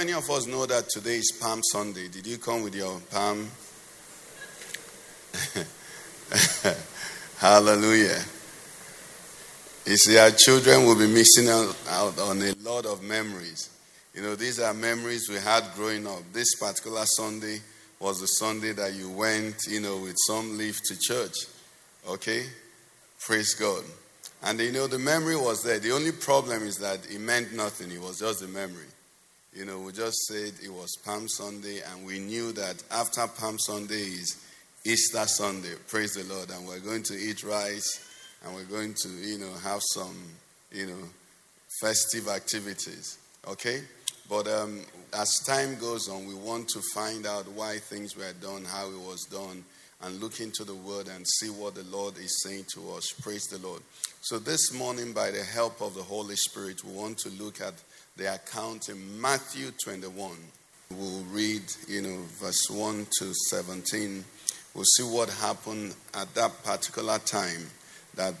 Many of us know that today is Palm Sunday? Did you come with your palm? Hallelujah. You see, our children will be missing out, on a lot of memories. You know, these are memories we had growing up. This particular Sunday was the Sunday that you went, you know, with some leave to church. Okay? Praise God. And you know, the memory was there. The only problem is that it meant nothing, it was just a memory. You know, we just said it was Palm Sunday, and we knew that after Palm Sunday is Easter Sunday. Praise the Lord. And we're going to eat rice, and we're going to, you know, have some, you know, festive activities. Okay? But um, as time goes on, we want to find out why things were done, how it was done, and look into the Word and see what the Lord is saying to us. Praise the Lord. So this morning, by the help of the Holy Spirit, we want to look at the account in Matthew 21. We'll read, you know, verse 1 to 17. We'll see what happened at that particular time that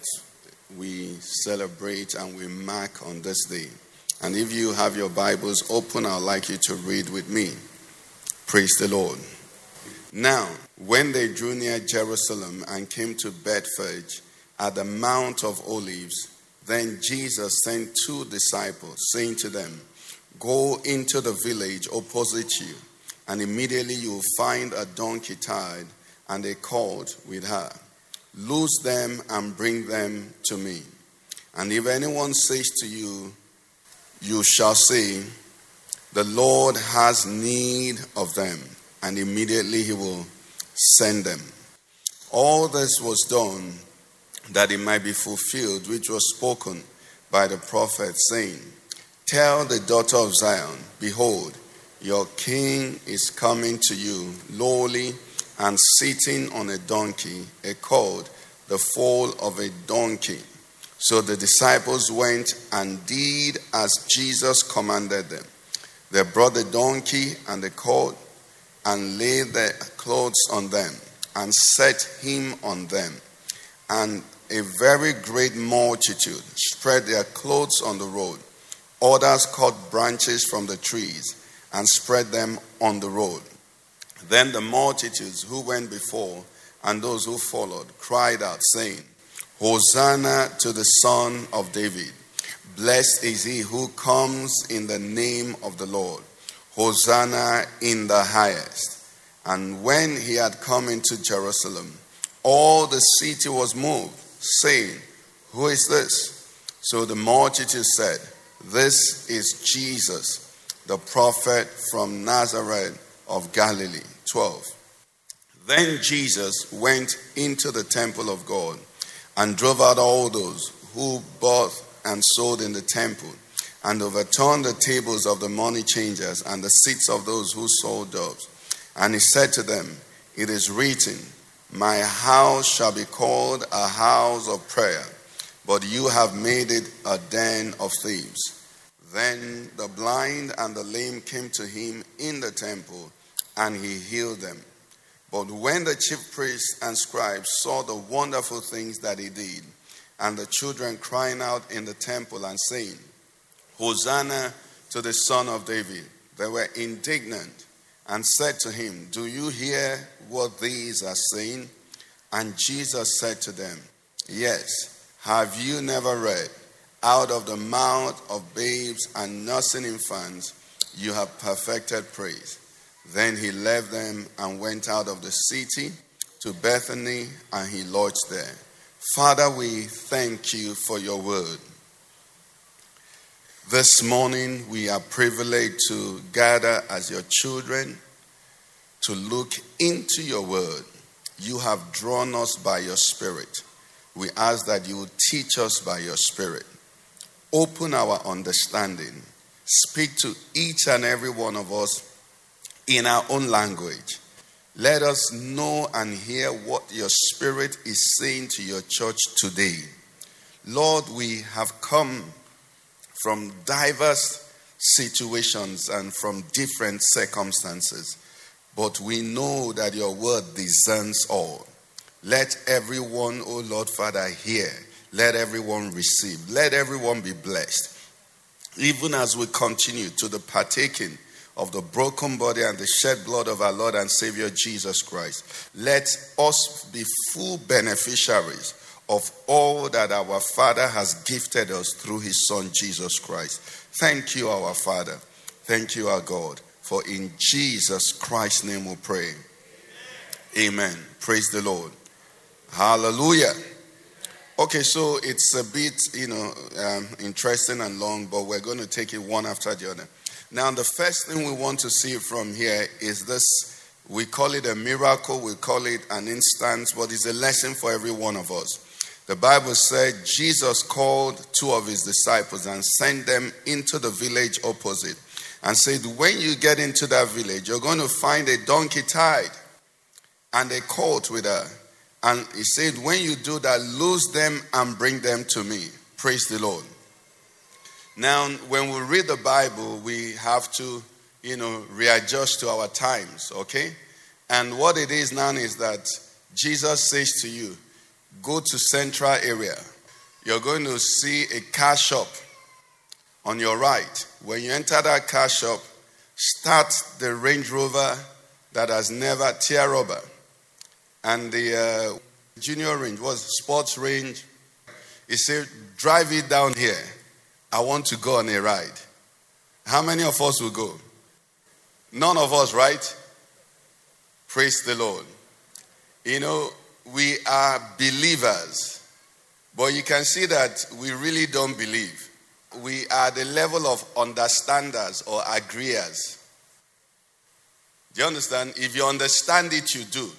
we celebrate and we mark on this day. And if you have your Bibles open, I'd like you to read with me. Praise the Lord. Now, when they drew near Jerusalem and came to Bethphage at the Mount of Olives, then Jesus sent two disciples, saying to them, Go into the village opposite you, and immediately you will find a donkey tied and a colt with her. Loose them and bring them to me. And if anyone says to you, You shall say, The Lord has need of them, and immediately he will send them. All this was done that it might be fulfilled, which was spoken by the prophet, saying, Tell the daughter of Zion, Behold, your king is coming to you, lowly and sitting on a donkey, a colt, the foal of a donkey. So the disciples went and did as Jesus commanded them. They brought the donkey and the colt and laid their clothes on them and set him on them. And a very great multitude spread their clothes on the road. Others cut branches from the trees and spread them on the road. Then the multitudes who went before and those who followed cried out, saying, Hosanna to the Son of David. Blessed is he who comes in the name of the Lord. Hosanna in the highest. And when he had come into Jerusalem, all the city was moved, saying, Who is this? So the multitude said, This is Jesus, the prophet from Nazareth of Galilee. 12. Then Jesus went into the temple of God and drove out all those who bought and sold in the temple, and overturned the tables of the money changers and the seats of those who sold doves. And he said to them, It is written, My house shall be called a house of prayer, but you have made it a den of thieves. Then the blind and the lame came to him in the temple, and he healed them. But when the chief priests and scribes saw the wonderful things that he did, and the children crying out in the temple and saying, Hosanna to the Son of David, they were indignant and said to him, Do you hear what these are saying? And Jesus said to them, Yes, have you never read, out of the mouth of babes and nursing infants, you have perfected praise. Then he left them and went out of the city to Bethany, and he lodged there. Father, we thank you for your word. This morning, we are privileged to gather as your children to look into your word. You have drawn us by your spirit. We ask that you teach us by your spirit. Open our understanding. Speak to each and every one of us in our own language. Let us know and hear what your spirit is saying to your church today. Lord, we have come from diverse situations and from different circumstances, but we know that your word discerns all. Let everyone, O Lord Father, hear. Let everyone receive. Let everyone be blessed. Even as we continue to the partaking of the broken body and the shed blood of our Lord and Savior Jesus Christ, let us be full beneficiaries of all that our Father has gifted us through His Son Jesus Christ. Thank you, our Father. Thank you, our God. For in Jesus Christ's name we pray. Amen. Praise the Lord. Hallelujah. Okay, so it's a bit, you know, um, interesting and long, but we're going to take it one after the other. Now, the first thing we want to see from here is this. We call it a miracle, we call it an instance, but it's a lesson for every one of us. The Bible said Jesus called two of his disciples and sent them into the village opposite and said, When you get into that village, you're going to find a donkey tied and a colt with her. And he said, When you do that, lose them and bring them to me. Praise the Lord. Now, when we read the Bible, we have to, you know, readjust to our times, okay? And what it is now is that Jesus says to you, go to central area. You're going to see a car shop on your right. When you enter that car shop, start the Range Rover that has never tear rubber and the uh, junior range was sports range. He said, "Drive it down here. I want to go on a ride." How many of us will go? None of us, right? Praise the Lord. You know, we are believers, but you can see that we really don't believe. We are the level of understanders or agreeers. Do you understand? If you understand it, you do.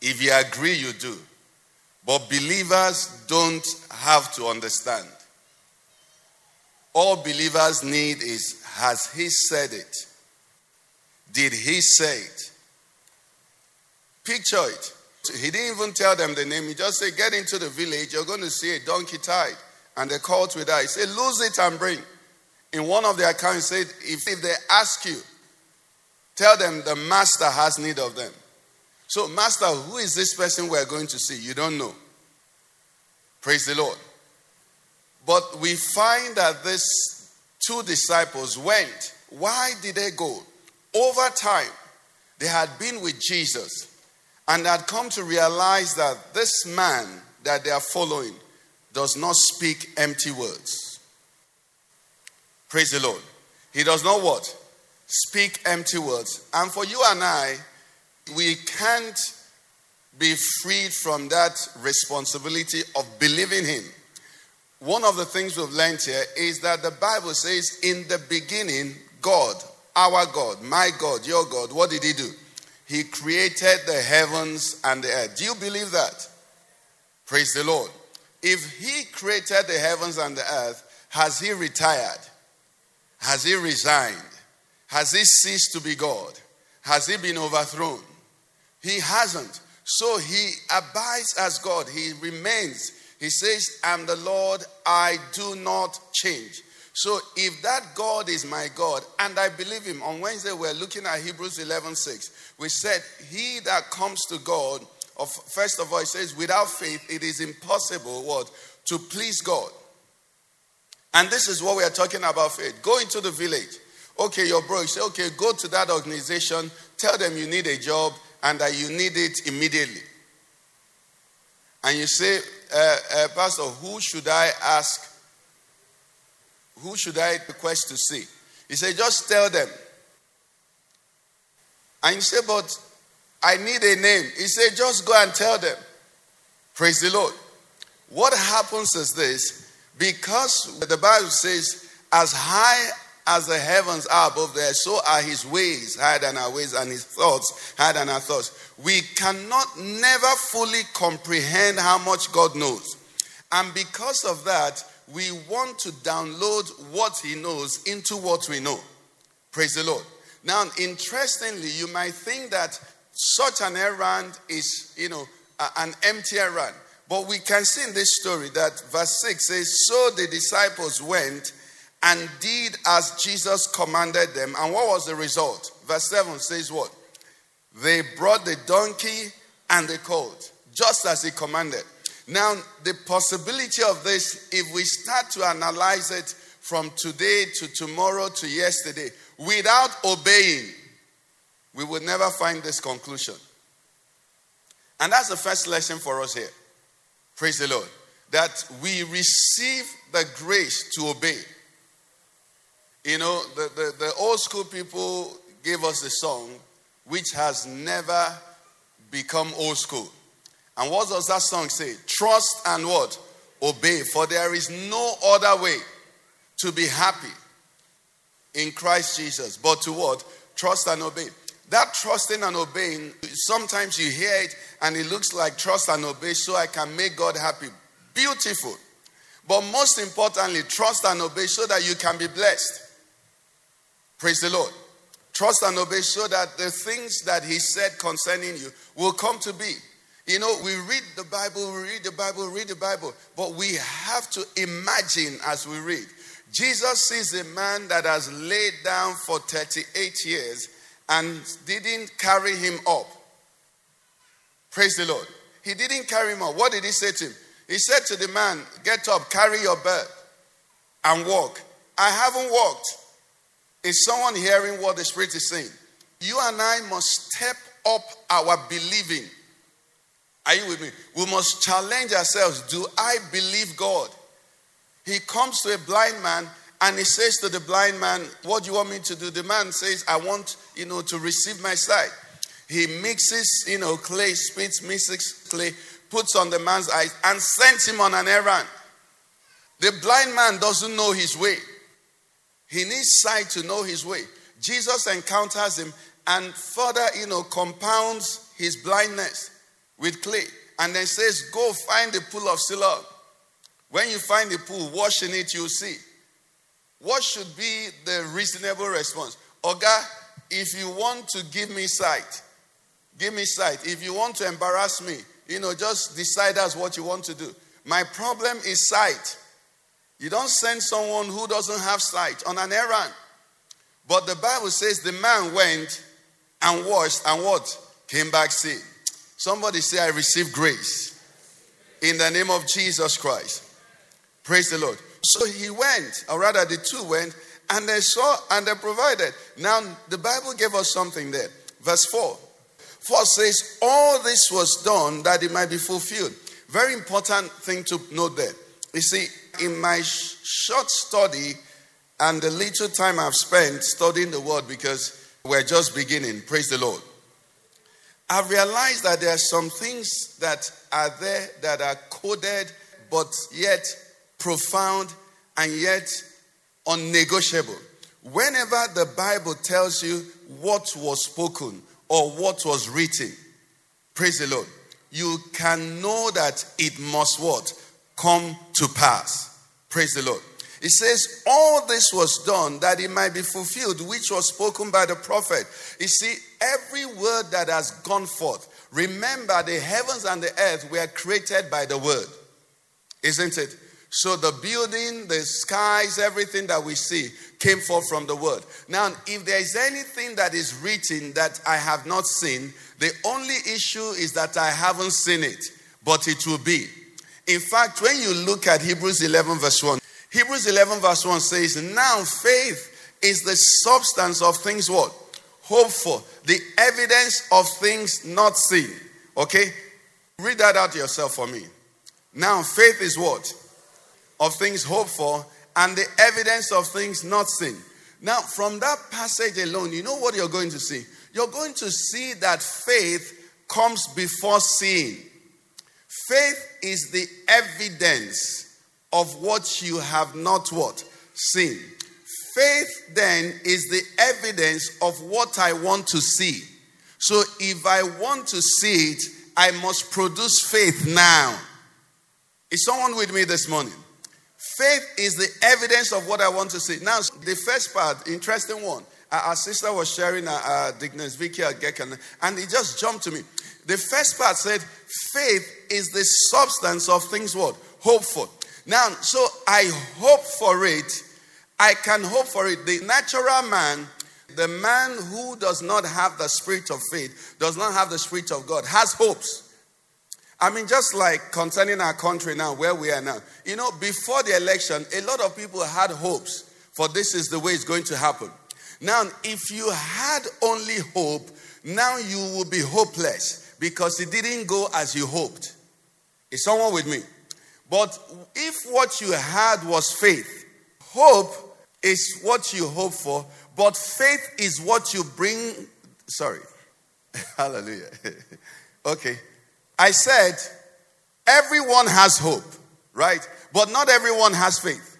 If you agree, you do. But believers don't have to understand. All believers need is Has He said it? Did He say it? Picture it. He didn't even tell them the name. He just said, Get into the village. You're going to see a donkey tied. And they called with that. He said, Lose it and bring. In one of the accounts, he said, if, if they ask you, tell them the master has need of them. So, Master, who is this person we're going to see? You don't know. Praise the Lord. But we find that these two disciples went. Why did they go? Over time, they had been with Jesus and had come to realize that this man that they are following does not speak empty words. Praise the Lord. He does not what? Speak empty words. And for you and I, we can't be freed from that responsibility of believing Him. One of the things we've learned here is that the Bible says, in the beginning, God, our God, my God, your God, what did He do? He created the heavens and the earth. Do you believe that? Praise the Lord. If He created the heavens and the earth, has He retired? Has He resigned? Has He ceased to be God? Has He been overthrown? He hasn't. So he abides as God. He remains. He says, I'm the Lord, I do not change. So if that God is my God, and I believe him, on Wednesday we're looking at Hebrews 11 6. We said, He that comes to God, of, first of all, it says, without faith, it is impossible what? To please God. And this is what we are talking about faith. Go into the village. Okay, your bro, you say, okay, go to that organization, tell them you need a job, and that you need it immediately. And you say, uh, uh, Pastor, who should I ask? Who should I request to see? He said, just tell them. And you say, but I need a name. He said, just go and tell them. Praise the Lord. What happens is this because the Bible says, as high as the heavens are above there, so are his ways higher than our ways, and his thoughts higher than our thoughts. We cannot never fully comprehend how much God knows. And because of that, we want to download what he knows into what we know. Praise the Lord. Now, interestingly, you might think that such an errand is, you know, an empty errand. But we can see in this story that verse 6 says, So the disciples went and did as Jesus commanded them. And what was the result? Verse 7 says, What? They brought the donkey and the colt, just as he commanded. Now, the possibility of this, if we start to analyze it from today to tomorrow to yesterday, without obeying, we would never find this conclusion. And that's the first lesson for us here. Praise the Lord. That we receive the grace to obey. You know, the, the, the old school people gave us a song which has never become old school. And what does that song say? Trust and what? Obey. For there is no other way to be happy in Christ Jesus but to what? Trust and obey. That trusting and obeying, sometimes you hear it and it looks like trust and obey so I can make God happy. Beautiful. But most importantly, trust and obey so that you can be blessed. Praise the Lord. Trust and obey so that the things that He said concerning you will come to be. You know, we read the Bible, we read the Bible, read the Bible, but we have to imagine as we read. Jesus sees a man that has laid down for 38 years and didn't carry him up. Praise the Lord. He didn't carry him up. What did he say to him? He said to the man, Get up, carry your bed, and walk. I haven't walked. Is someone hearing what the Spirit is saying? You and I must step up our believing. Are you with me? We must challenge ourselves. Do I believe God? He comes to a blind man and he says to the blind man, What do you want me to do? The man says, I want, you know, to receive my sight. He mixes, you know, clay, spits, mixes clay, puts on the man's eyes, and sends him on an errand. The blind man doesn't know his way. He needs sight to know his way. Jesus encounters him and further, you know, compounds his blindness with clay and then says, Go find the pool of Siloam. When you find the pool, wash in it, you'll see. What should be the reasonable response? Oga, if you want to give me sight, give me sight. If you want to embarrass me, you know, just decide as what you want to do. My problem is sight. You don't send someone who doesn't have sight on an errand. But the Bible says the man went and washed and what? Came back seeing. Somebody say, I receive grace in the name of Jesus Christ. Praise the Lord. So he went, or rather, the two went, and they saw and they provided. Now, the Bible gave us something there. Verse 4. 4 says, All this was done that it might be fulfilled. Very important thing to note there. You see, in my sh- short study and the little time I've spent studying the word because we're just beginning, praise the Lord. I've realized that there are some things that are there that are coded but yet profound and yet unnegotiable. Whenever the Bible tells you what was spoken or what was written, praise the Lord, you can know that it must what? Come to pass. Praise the Lord. It says, All this was done that it might be fulfilled, which was spoken by the prophet. You see, every word that has gone forth, remember the heavens and the earth were created by the word, isn't it? So the building, the skies, everything that we see came forth from the word. Now, if there is anything that is written that I have not seen, the only issue is that I haven't seen it, but it will be. In fact, when you look at Hebrews 11, verse 1, Hebrews 11, verse 1 says, Now faith is the substance of things what? Hope for, the evidence of things not seen. Okay? Read that out yourself for me. Now faith is what? Of things hoped for, and the evidence of things not seen. Now, from that passage alone, you know what you're going to see? You're going to see that faith comes before seeing. Faith is the evidence of what you have not what seen. Faith then is the evidence of what I want to see. So if I want to see it, I must produce faith now. Is someone with me this morning? Faith is the evidence of what I want to see. Now, the first part, interesting one. Our sister was sharing uh, Dignus Vicky Gekan, and it just jumped to me. The first part said, faith is the substance of things what? Hope for. Now, so I hope for it. I can hope for it. The natural man, the man who does not have the spirit of faith, does not have the spirit of God, has hopes. I mean, just like concerning our country now, where we are now. You know, before the election, a lot of people had hopes for this is the way it's going to happen. Now, if you had only hope, now you will be hopeless because it didn't go as you hoped. Is someone with me? But if what you had was faith, hope is what you hope for, but faith is what you bring. Sorry. Hallelujah. okay. I said everyone has hope, right? But not everyone has faith.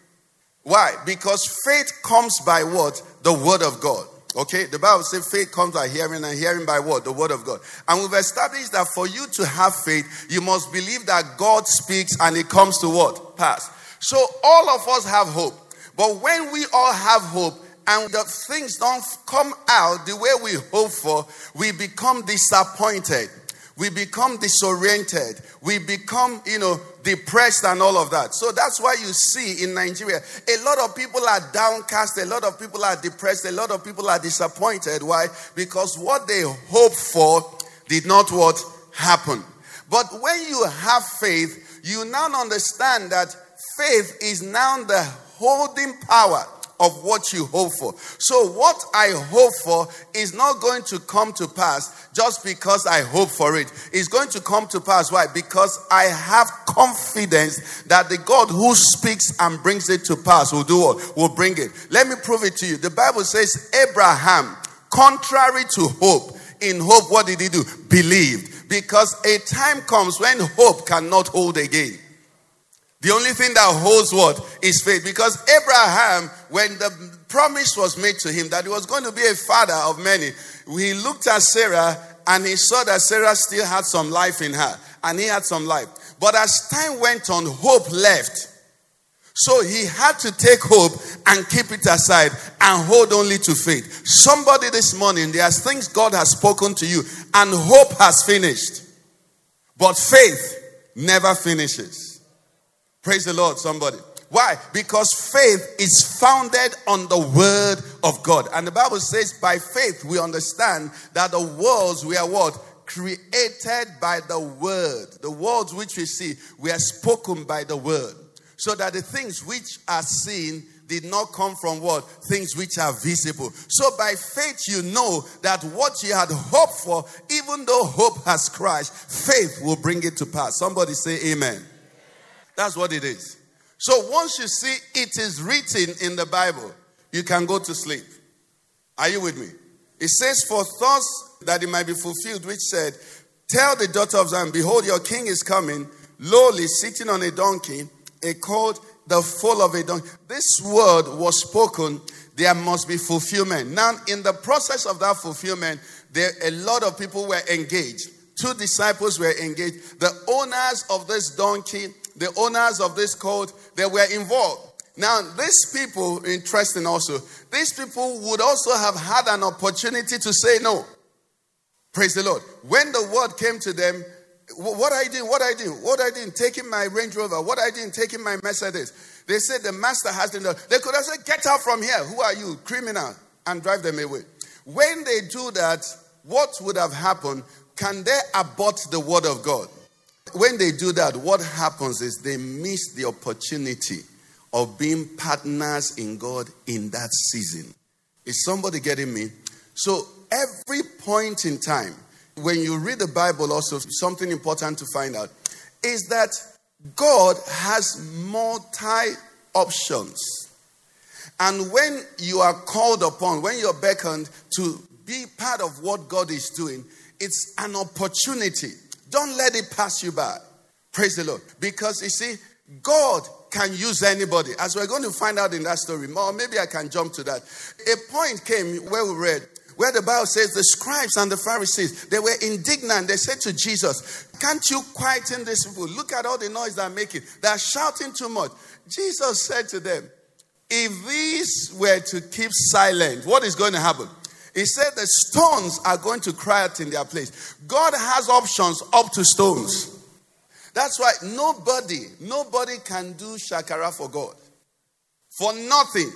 Why? Because faith comes by what? The word of God. Okay, the Bible says faith comes by hearing and hearing by what? The word of God. And we've established that for you to have faith, you must believe that God speaks and it comes to what? Pass. So all of us have hope. But when we all have hope and the things don't come out the way we hope for, we become disappointed. We become disoriented. We become, you know, depressed and all of that. So that's why you see in Nigeria, a lot of people are downcast, a lot of people are depressed, a lot of people are disappointed. Why? Because what they hoped for did not what happen. But when you have faith, you now understand that faith is now the holding power of what you hope for. So, what I hope for is not going to come to pass just because I hope for it. It's going to come to pass. Why? Because I have confidence that the God who speaks and brings it to pass will do what? Will bring it. Let me prove it to you. The Bible says, Abraham, contrary to hope, in hope, what did he do? Believed. Because a time comes when hope cannot hold again. The only thing that holds what is faith. Because Abraham, when the promise was made to him that he was going to be a father of many, he looked at Sarah and he saw that Sarah still had some life in her. And he had some life. But as time went on, hope left. So he had to take hope and keep it aside and hold only to faith. Somebody this morning, there's things God has spoken to you and hope has finished. But faith never finishes. Praise the Lord, somebody. Why? Because faith is founded on the word of God. And the Bible says, by faith, we understand that the worlds we are what? Created by the word. The words which we see, we are spoken by the word. So that the things which are seen did not come from what? Things which are visible. So by faith, you know that what you had hoped for, even though hope has crashed, faith will bring it to pass. Somebody say, Amen. That's what it is. So once you see it is written in the Bible, you can go to sleep. Are you with me? It says, For thus that it might be fulfilled, which said, Tell the daughter of Zion, behold, your king is coming, lowly, sitting on a donkey, a colt, the foal of a donkey. This word was spoken, there must be fulfillment. Now, in the process of that fulfillment, there a lot of people were engaged. Two disciples were engaged. The owners of this donkey the owners of this court, they were involved. Now, these people, interesting also, these people would also have had an opportunity to say no. Praise the Lord. When the word came to them, what I did, what I did, what I did, taking my Range Rover, what I did, taking my Mercedes. They said the master has been done. They could have said, Get out from here. Who are you? Criminal. And drive them away. When they do that, what would have happened? Can they abort the word of God? When they do that, what happens is they miss the opportunity of being partners in God in that season. Is somebody getting me? So, every point in time, when you read the Bible, also something important to find out is that God has multi options. And when you are called upon, when you're beckoned to be part of what God is doing, it's an opportunity don't let it pass you by. Praise the Lord. Because you see, God can use anybody. As we're going to find out in that story, or maybe I can jump to that. A point came where we read, where the Bible says the scribes and the Pharisees, they were indignant. They said to Jesus, Can't you quieten these people? Look at all the noise they're making. They're shouting too much. Jesus said to them, if these were to keep silent, what is going to happen? He said the stones are going to cry out in their place. God has options up to stones. That's why nobody, nobody can do shakara for God. For nothing.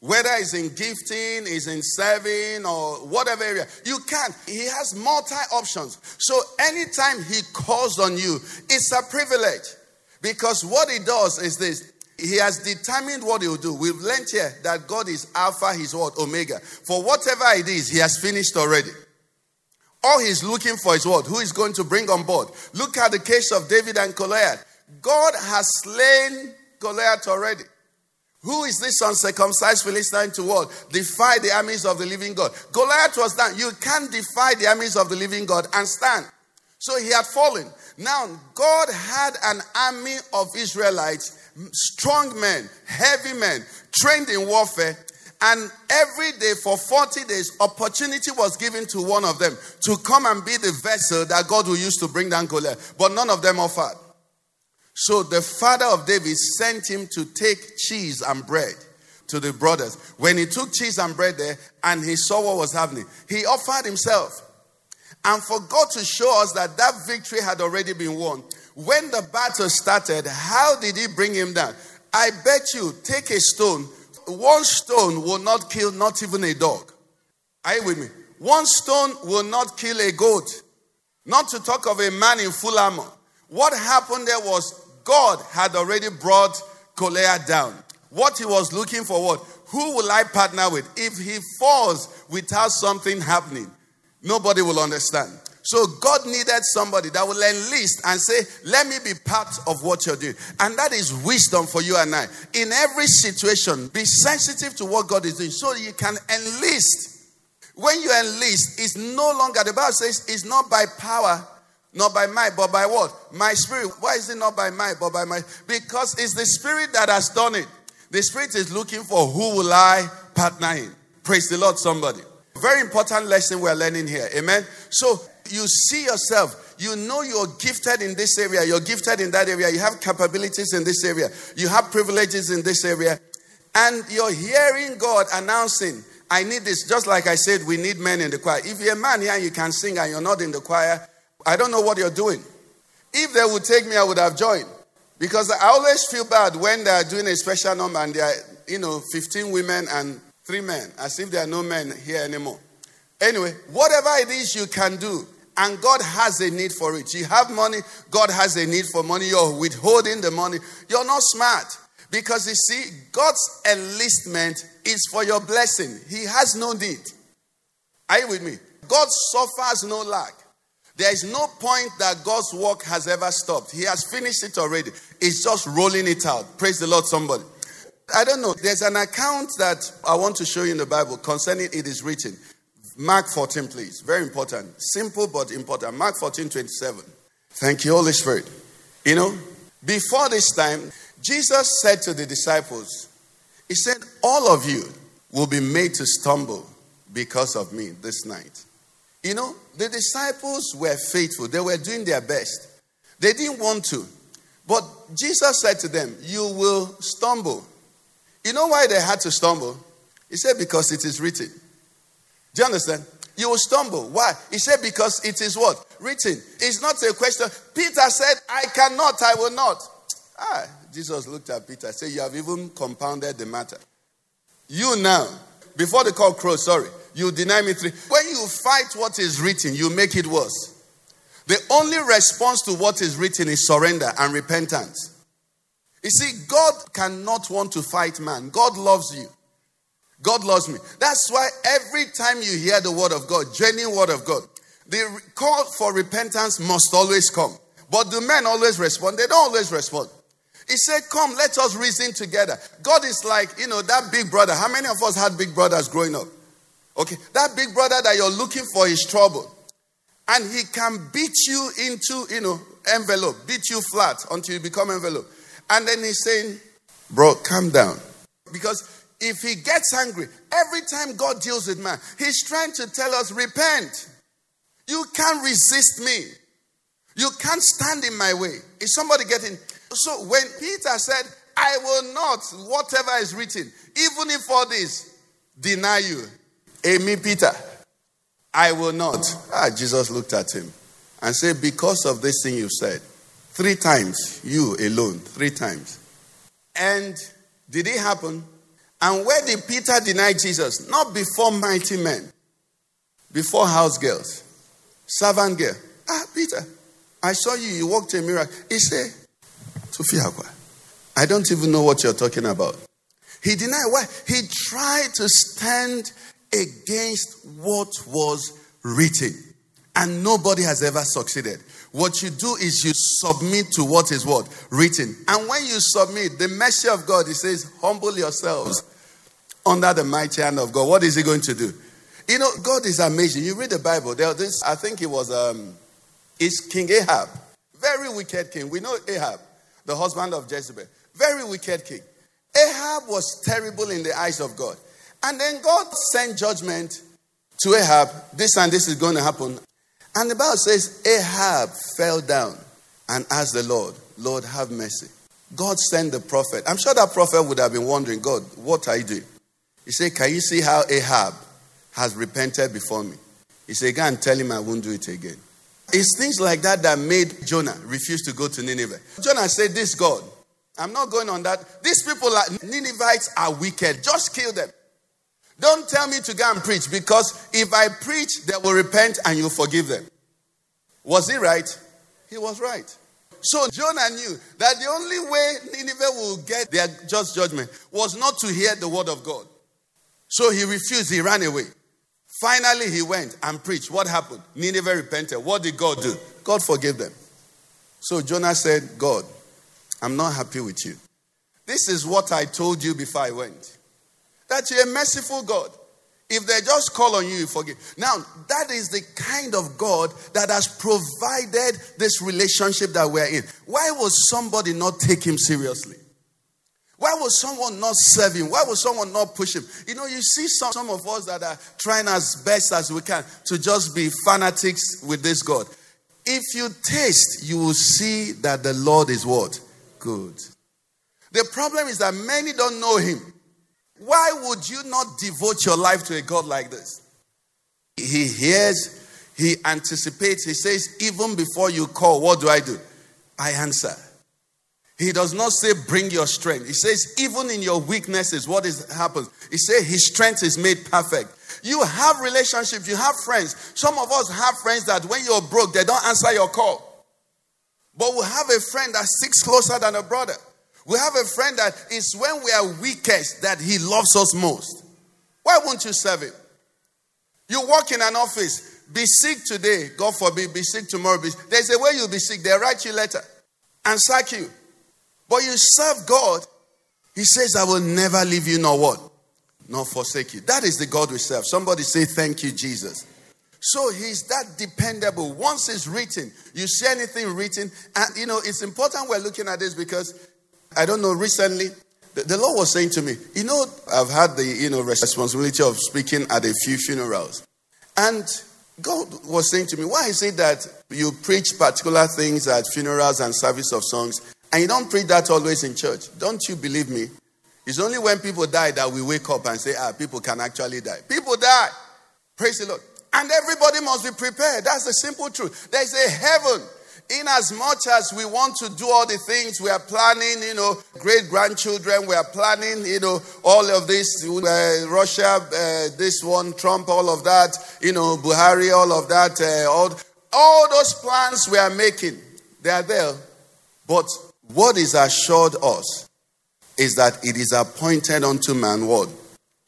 Whether it's in gifting, is in serving, or whatever area, you can't. He has multi options. So anytime he calls on you, it's a privilege. Because what he does is this he has determined what he will do. We've learned here that God is Alpha, He's what? Omega. For whatever it is, he has finished already. All he's looking for is what? Who is going to bring on board? Look at the case of David and Goliath. God has slain Goliath already. Who is this uncircumcised Philistine to what? Defy the armies of the living God. Goliath was done. You can't defy the armies of the living God and stand. So he had fallen. Now, God had an army of Israelites strong men, heavy men, trained in warfare. And every day for 40 days, opportunity was given to one of them to come and be the vessel that God will use to bring down Goliath. But none of them offered. So the father of David sent him to take cheese and bread to the brothers. When he took cheese and bread there and he saw what was happening, he offered himself. And for God to show us that that victory had already been won, when the battle started, how did he bring him down? I bet you, take a stone. One stone will not kill not even a dog. Are you with me? One stone will not kill a goat. Not to talk of a man in full armor. What happened there was God had already brought Goliath down. What he was looking for, what? Who will I partner with? If he falls without something happening, nobody will understand. So God needed somebody that will enlist and say, Let me be part of what you're doing. And that is wisdom for you and I. In every situation, be sensitive to what God is doing so you can enlist. When you enlist, it's no longer, the Bible says, it's not by power, not by might, but by what? My spirit. Why is it not by might, but by my? Because it's the spirit that has done it. The spirit is looking for who will I partner in. Praise the Lord, somebody. Very important lesson we're learning here. Amen. So you see yourself, you know you're gifted in this area, you're gifted in that area, you have capabilities in this area, you have privileges in this area, and you're hearing God announcing, I need this. Just like I said, we need men in the choir. If you're a man here and you can sing and you're not in the choir, I don't know what you're doing. If they would take me, I would have joined. Because I always feel bad when they are doing a special number and there are, you know, 15 women and three men, as if there are no men here anymore. Anyway, whatever it is you can do, and God has a need for it. You have money, God has a need for money. You're withholding the money. You're not smart. Because you see, God's enlistment is for your blessing. He has no need. Are you with me? God suffers no lack. There is no point that God's work has ever stopped. He has finished it already. It's just rolling it out. Praise the Lord, somebody. I don't know. There's an account that I want to show you in the Bible concerning it is written. Mark 14, please. Very important. Simple but important. Mark 14, 27. Thank you, Holy Spirit. You know, before this time, Jesus said to the disciples, He said, All of you will be made to stumble because of me this night. You know, the disciples were faithful, they were doing their best. They didn't want to. But Jesus said to them, You will stumble. You know why they had to stumble? He said, Because it is written. Do you understand? You will stumble. Why? He said, Because it is what? Written. It's not a question. Peter said, I cannot, I will not. Ah, Jesus looked at Peter said, You have even compounded the matter. You now, before the cock crows, sorry, you deny me three. When you fight what is written, you make it worse. The only response to what is written is surrender and repentance. You see, God cannot want to fight man. God loves you. God loves me. That's why every time you hear the word of God, genuine word of God, the call for repentance must always come. But do men always respond? They don't always respond. He said, Come, let us reason together. God is like, you know, that big brother. How many of us had big brothers growing up? Okay, that big brother that you're looking for is trouble. And he can beat you into, you know, envelope, beat you flat until you become envelope. And then he's saying, Bro, calm down. Because if he gets angry, every time God deals with man, he's trying to tell us, repent. You can't resist me. You can't stand in my way. Is somebody getting? So when Peter said, I will not, whatever is written, even if all this deny you. Amy Peter, I will not. Ah, Jesus looked at him and said, Because of this thing you said, three times, you alone, three times. And did it happen? And where did Peter deny Jesus? Not before mighty men, before house girls, servant girl. Ah, Peter, I saw you, you walked a miracle. He said, Sophia, I don't even know what you're talking about. He denied why? He tried to stand against what was written. And nobody has ever succeeded. What you do is you submit to what is what? Written. And when you submit, the mercy of God, it says, humble yourselves under the mighty hand of God. What is he going to do? You know, God is amazing. You read the Bible, there this, I think it was um it's King Ahab. Very wicked king. We know Ahab, the husband of Jezebel. Very wicked king. Ahab was terrible in the eyes of God. And then God sent judgment to Ahab. This and this is going to happen. And the Bible says Ahab fell down and asked the Lord, Lord, have mercy. God sent the prophet. I'm sure that prophet would have been wondering, God, what are you doing? He said, Can you see how Ahab has repented before me? He said, Go and tell him I won't do it again. It's things like that that made Jonah refuse to go to Nineveh. Jonah said, This God, I'm not going on that. These people, are, Ninevites, are wicked. Just kill them. Don't tell me to go and preach because if I preach, they will repent and you forgive them. Was he right? He was right. So Jonah knew that the only way Nineveh will get their just judgment was not to hear the word of God. So he refused, he ran away. Finally, he went and preached. What happened? Nineveh repented. What did God do? God forgave them. So Jonah said, God, I'm not happy with you. This is what I told you before I went. That you're a merciful God. If they just call on you, you forgive. Now, that is the kind of God that has provided this relationship that we're in. Why would somebody not take him seriously? Why would someone not serve him? Why would someone not push him? You know, you see some, some of us that are trying as best as we can to just be fanatics with this God. If you taste, you will see that the Lord is what? Good. The problem is that many don't know him. Why would you not devote your life to a God like this? He hears, he anticipates, he says, even before you call, what do I do? I answer. He does not say, bring your strength. He says, even in your weaknesses, what is happens? He says, his strength is made perfect. You have relationships, you have friends. Some of us have friends that when you're broke, they don't answer your call. But we have a friend that sticks closer than a brother. We have a friend that is when we are weakest that he loves us most. Why won't you serve him? You work in an office, be sick today, God forbid, be sick tomorrow. Be, there's a way you'll be sick. They write you a letter and sack you. But you serve God, He says, I will never leave you nor what? Nor forsake you. That is the God we serve. Somebody say, Thank you, Jesus. So he's that dependable. Once it's written, you see anything written, and you know, it's important we're looking at this because I don't know, recently, the, the Lord was saying to me, you know, I've had the you know responsibility of speaking at a few funerals. And God was saying to me, why is it that you preach particular things at funerals and service of songs, and you don't preach that always in church? Don't you believe me? It's only when people die that we wake up and say, ah, people can actually die. People die. Praise the Lord. And everybody must be prepared. That's the simple truth. There's a heaven. In as much as we want to do all the things, we are planning, you know, great grandchildren, we are planning, you know, all of this, uh, Russia, uh, this one, Trump, all of that, you know, Buhari, all of that, uh, all, all those plans we are making, they are there. But what is assured us is that it is appointed unto man what?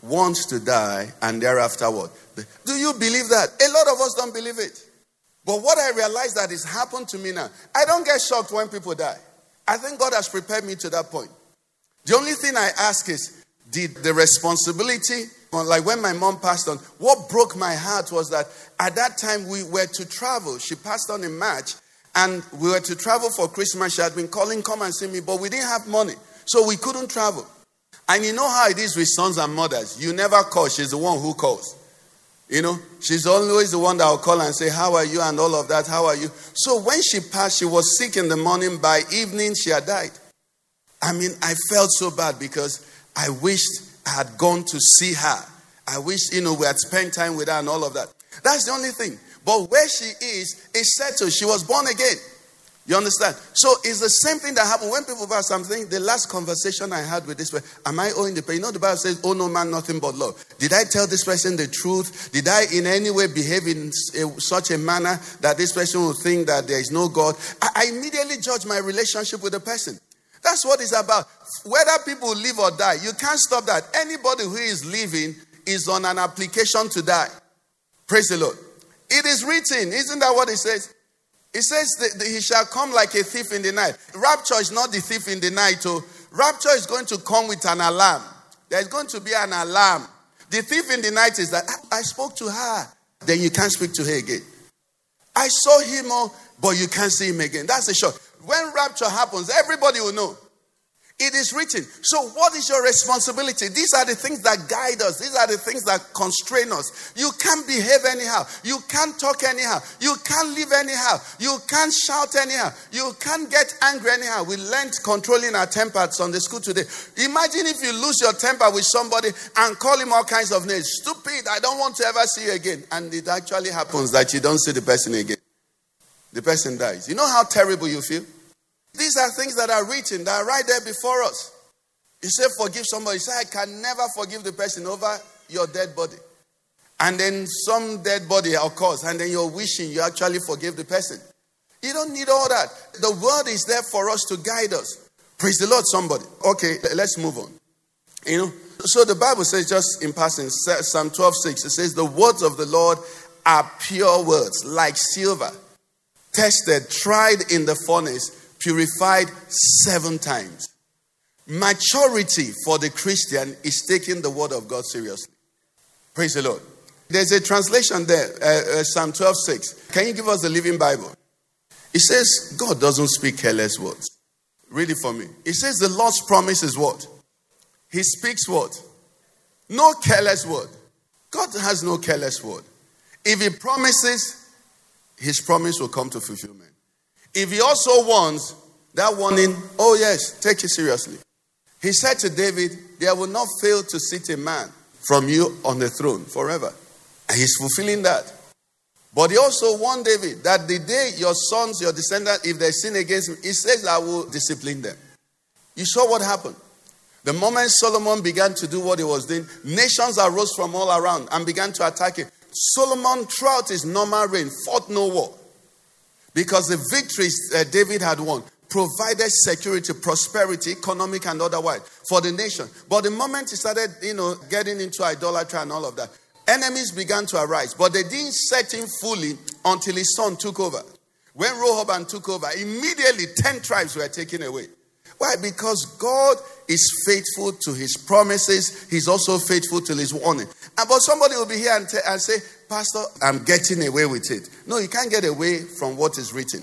Once to die and thereafter what? Do you believe that? A lot of us don't believe it. But what I realize that is happened to me now, I don't get shocked when people die. I think God has prepared me to that point. The only thing I ask is, did the responsibility, like when my mom passed on, what broke my heart was that at that time we were to travel. She passed on in March, and we were to travel for Christmas. She had been calling, come and see me, but we didn't have money, so we couldn't travel. And you know how it is with sons and mothers. You never call, she's the one who calls. You know, she's always the one that will call and say, How are you? and all of that. How are you? So when she passed, she was sick in the morning. By evening, she had died. I mean, I felt so bad because I wished I had gone to see her. I wish, you know, we had spent time with her and all of that. That's the only thing. But where she is, is settled. She was born again. You understand? So it's the same thing that happened when people buy something. The last conversation I had with this person, am I owing the pay? You know, the Bible says, Oh, no man, nothing but love. Did I tell this person the truth? Did I in any way behave in a, such a manner that this person will think that there is no God? I, I immediately judge my relationship with the person. That's what it's about. Whether people live or die, you can't stop that. Anybody who is living is on an application to die. Praise the Lord. It is written, isn't that what it says? It says that he shall come like a thief in the night. Rapture is not the thief in the night. Oh, rapture is going to come with an alarm. There's going to be an alarm. The thief in the night is that I, I spoke to her. Then you can't speak to her again. I saw him, oh, but you can't see him again. That's the shock. When rapture happens, everybody will know. It is written. So, what is your responsibility? These are the things that guide us. These are the things that constrain us. You can't behave anyhow. You can't talk anyhow. You can't live anyhow. You can't shout anyhow. You can't get angry anyhow. We learned controlling our tempers on the school today. Imagine if you lose your temper with somebody and call him all kinds of names. Stupid, I don't want to ever see you again. And it actually happens that you don't see the person again. The person dies. You know how terrible you feel? These are things that are written, that are right there before us. You say, forgive somebody. You say, I can never forgive the person over your dead body. And then some dead body occurs, and then you're wishing you actually forgive the person. You don't need all that. The word is there for us to guide us. Praise the Lord, somebody. Okay, let's move on. You know, so the Bible says, just in passing, Psalm 12 6, it says, The words of the Lord are pure words, like silver, tested, tried in the furnace purified seven times. Maturity for the Christian is taking the word of God seriously. Praise the Lord. There's a translation there, uh, uh, Psalm 12 6. Can you give us the Living Bible? It says, God doesn't speak careless words. Read it for me. It says, the Lord's promise is what? He speaks what? No careless word. God has no careless word. If He promises, His promise will come to fulfillment. If he also warns, that warning, oh yes, take it seriously. He said to David, There will not fail to sit a man from you on the throne forever. And he's fulfilling that. But he also warned David that the day your sons, your descendants, if they sin against me, he says, I will discipline them. You saw what happened. The moment Solomon began to do what he was doing, nations arose from all around and began to attack him. Solomon, throughout his normal reign, fought no war. Because the victories uh, David had won provided security, prosperity, economic and otherwise for the nation. But the moment he started, you know, getting into idolatry and all of that, enemies began to arise. But they didn't set him fully until his son took over. When Rehoboam took over, immediately 10 tribes were taken away. Why? Because God is faithful to his promises. He's also faithful to his warning. And, but somebody will be here and, t- and say, Pastor, I'm getting away with it. No, you can't get away from what is written.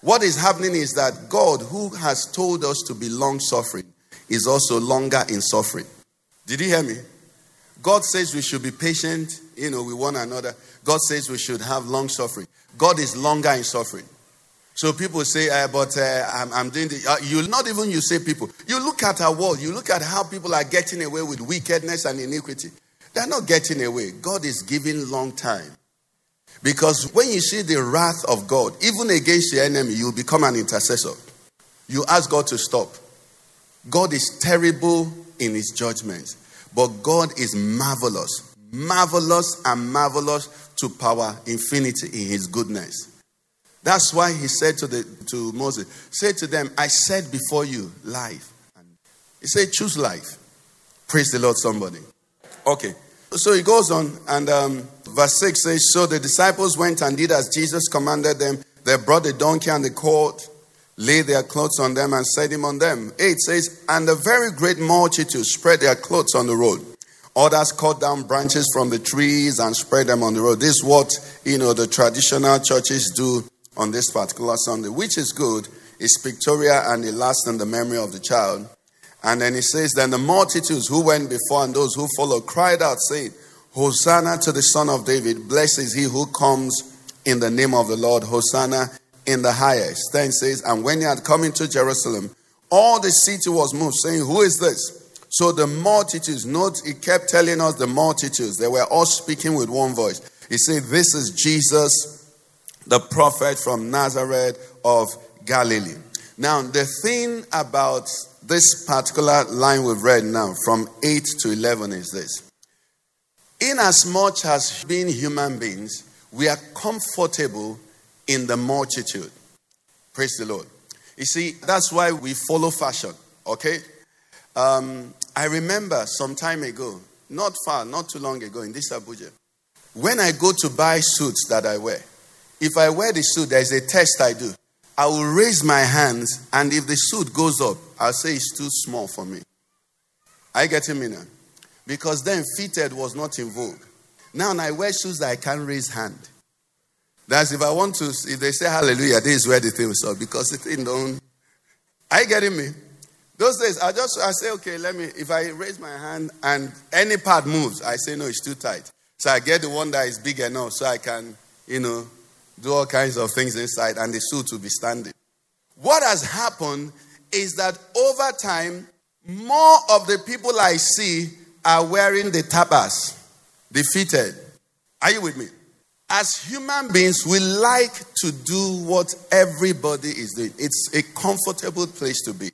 What is happening is that God, who has told us to be long suffering, is also longer in suffering. Did you hear me? God says we should be patient, you know, with one another. God says we should have long suffering. God is longer in suffering. So people say, uh, but uh, I'm, I'm, doing the. Uh, you not even you say people. You look at our world. You look at how people are getting away with wickedness and iniquity. They're not getting away. God is giving long time. Because when you see the wrath of God, even against your enemy, you become an intercessor. You ask God to stop. God is terrible in his judgments, but God is marvelous, marvelous and marvelous to power, infinity in his goodness. That's why he said to, the, to Moses, Say to them, I said before you life. He said, Choose life. Praise the Lord, somebody. Okay. So he goes on, and um, verse 6 says So the disciples went and did as Jesus commanded them. They brought the donkey and the colt, laid their clothes on them, and set him on them. 8 says, And a very great multitude spread their clothes on the road. Others cut down branches from the trees and spread them on the road. This is what you know the traditional churches do on this particular Sunday, which is good. It's pictorial and it lasts in the memory of the child. And then he says, Then the multitudes who went before and those who followed cried out, saying, Hosanna to the Son of David. Blessed is he who comes in the name of the Lord. Hosanna in the highest. Then says, And when he had come into Jerusalem, All the city was moved, saying, Who is this? So the multitudes, note, he kept telling us the multitudes, they were all speaking with one voice. He said, This is Jesus, the prophet from Nazareth of Galilee. Now, the thing about this particular line we've read now, from 8 to 11, is this. In as much as being human beings, we are comfortable in the multitude. Praise the Lord. You see, that's why we follow fashion, okay? Um, I remember some time ago, not far, not too long ago, in this Abuja, when I go to buy suits that I wear, if I wear the suit, there's a test I do. I will raise my hands, and if the suit goes up, I'll say it's too small for me. I get him in now. Because then fitted was not in vogue. Now I wear shoes that I can't raise hand. That's if I want to, if they say hallelujah, this is where the thing will because the thing don't. Are you getting me? Those days, I just I say, okay, let me. If I raise my hand and any part moves, I say no, it's too tight. So I get the one that is big enough so I can, you know, do all kinds of things inside, and the suit will be standing. What has happened is that over time, more of the people I see are wearing the tabas, defeated. Are you with me? As human beings, we like to do what everybody is doing. It's a comfortable place to be.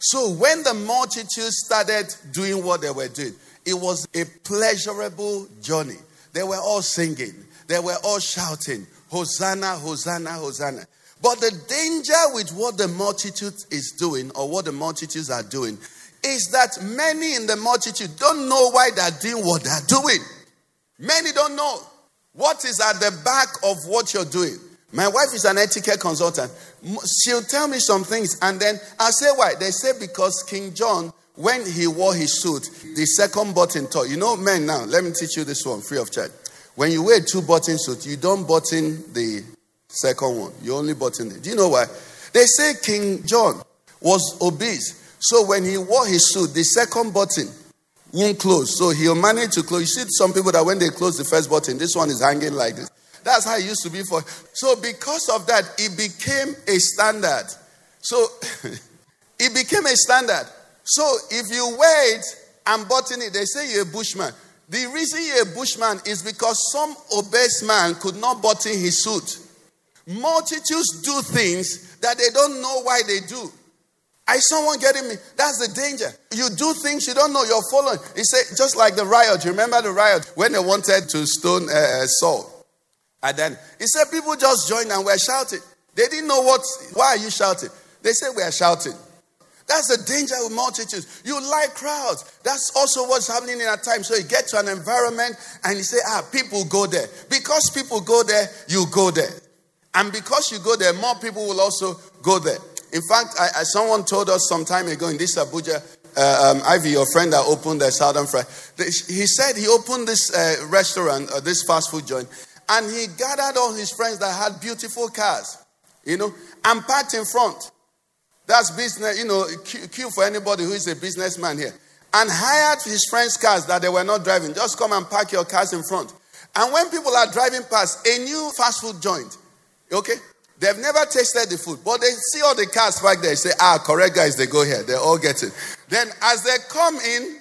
So when the multitude started doing what they were doing, it was a pleasurable journey. They were all singing, they were all shouting, Hosanna, Hosanna, Hosanna. But the danger with what the multitude is doing or what the multitudes are doing is that many in the multitude don't know why they're doing what they're doing. Many don't know. What is at the back of what you're doing? My wife is an etiquette consultant. She'll tell me some things, and then I'll say why. They say because King John, when he wore his suit, the second button taught. You know, men now, let me teach you this one free of charge. When you wear two button suit, you don't button the second one. You only button it. Do you know why? They say King John was obese. So when he wore his suit, the second button won't close. So he'll manage to close. You see some people that when they close the first button, this one is hanging like this. That's how it used to be for. So because of that, it became a standard. So it became a standard. So if you wear it and button it, they say you're a bushman. The reason you're a bushman is because some obese man could not button his suit. Multitudes do things that they don't know why they do. I someone getting me? That's the danger. You do things you don't know. You're following. He said, just like the riot. You remember the riot when they wanted to stone uh, Saul? And then he said, people just joined and were shouting. They didn't know what. Why are you shouting? They said we are shouting. That's the danger with multitudes. You like crowds. That's also what's happening in a time. So you get to an environment and you say, ah, people go there. Because people go there, you go there. And because you go there, more people will also go there. In fact, I, I, someone told us some time ago in this Abuja, uh, um, Ivy, your friend that opened the Southern Fry, he said he opened this uh, restaurant, uh, this fast food joint, and he gathered all his friends that had beautiful cars, you know, and parked in front. That's business, you know, cue for anybody who is a businessman here. And hired his friends' cars that they were not driving. Just come and park your cars in front. And when people are driving past a new fast food joint, okay, They've never tasted the food, but they see all the cars back there. They say, ah, correct guys, they go here. They all get it. Then as they come in,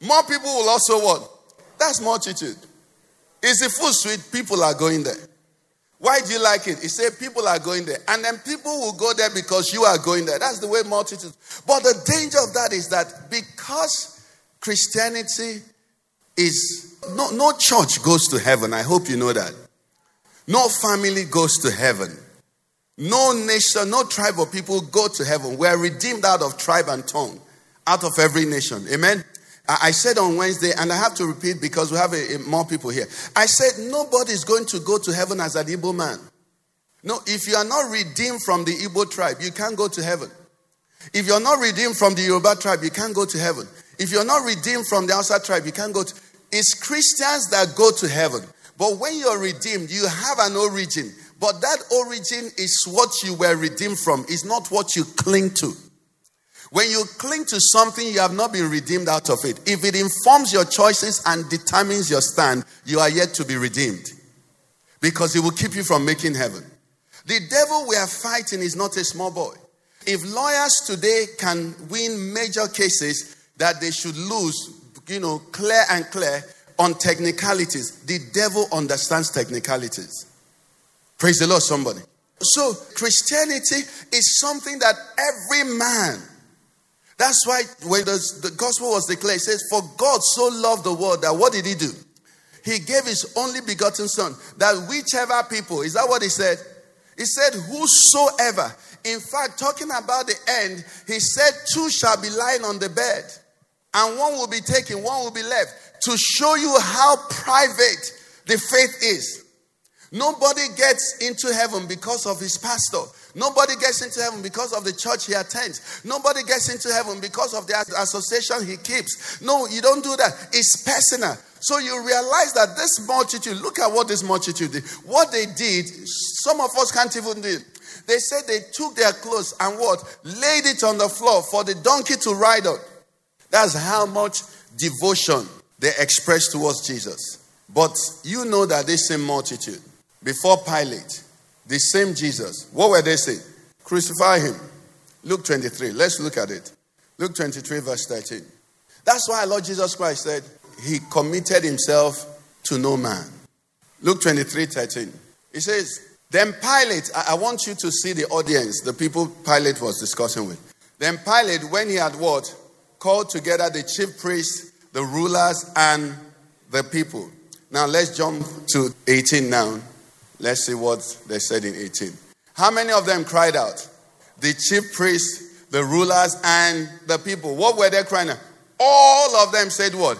more people will also what? That's multitude. Is the food sweet? People are going there. Why do you like it? He said people are going there. And then people will go there because you are going there. That's the way multitudes. But the danger of that is that because Christianity is no, no church goes to heaven. I hope you know that. No family goes to heaven. No nation, no tribe of people go to heaven. We are redeemed out of tribe and tongue, out of every nation. Amen. I said on Wednesday, and I have to repeat because we have a, a, more people here. I said nobody is going to go to heaven as an Igbo man. No, if you are not redeemed from the Igbo tribe, you can't go to heaven. If you're not redeemed from the Yoruba tribe, you can't go to heaven. If you're not redeemed from the outside tribe, you can't go to. It's Christians that go to heaven. But when you're redeemed, you have an origin. But that origin is what you were redeemed from, is not what you cling to. When you cling to something, you have not been redeemed out of it. If it informs your choices and determines your stand, you are yet to be redeemed because it will keep you from making heaven. The devil we are fighting is not a small boy. If lawyers today can win major cases that they should lose, you know, clear and clear on technicalities, the devil understands technicalities. Praise the Lord, somebody. So, Christianity is something that every man, that's why when the, the gospel was declared, it says, For God so loved the world that what did he do? He gave his only begotten son, that whichever people, is that what he said? He said, Whosoever. In fact, talking about the end, he said, Two shall be lying on the bed, and one will be taken, one will be left, to show you how private the faith is. Nobody gets into heaven because of his pastor. Nobody gets into heaven because of the church he attends. Nobody gets into heaven because of the association he keeps. No, you don't do that. It's personal. So you realize that this multitude, look at what this multitude did. What they did, some of us can't even do it. They said they took their clothes and what? Laid it on the floor for the donkey to ride on. That's how much devotion they expressed towards Jesus. But you know that this same multitude, before Pilate, the same Jesus, what were they saying? Crucify him. Luke 23. Let's look at it. Luke 23, verse 13. That's why Lord Jesus Christ said he committed himself to no man. Luke 23, 13. He says, Then Pilate, I, I want you to see the audience, the people Pilate was discussing with. Then Pilate, when he had what? Called together the chief priests, the rulers, and the people. Now let's jump to 18 now. Let's see what they said in 18. How many of them cried out? The chief priests, the rulers, and the people. What were they crying out? All of them said what?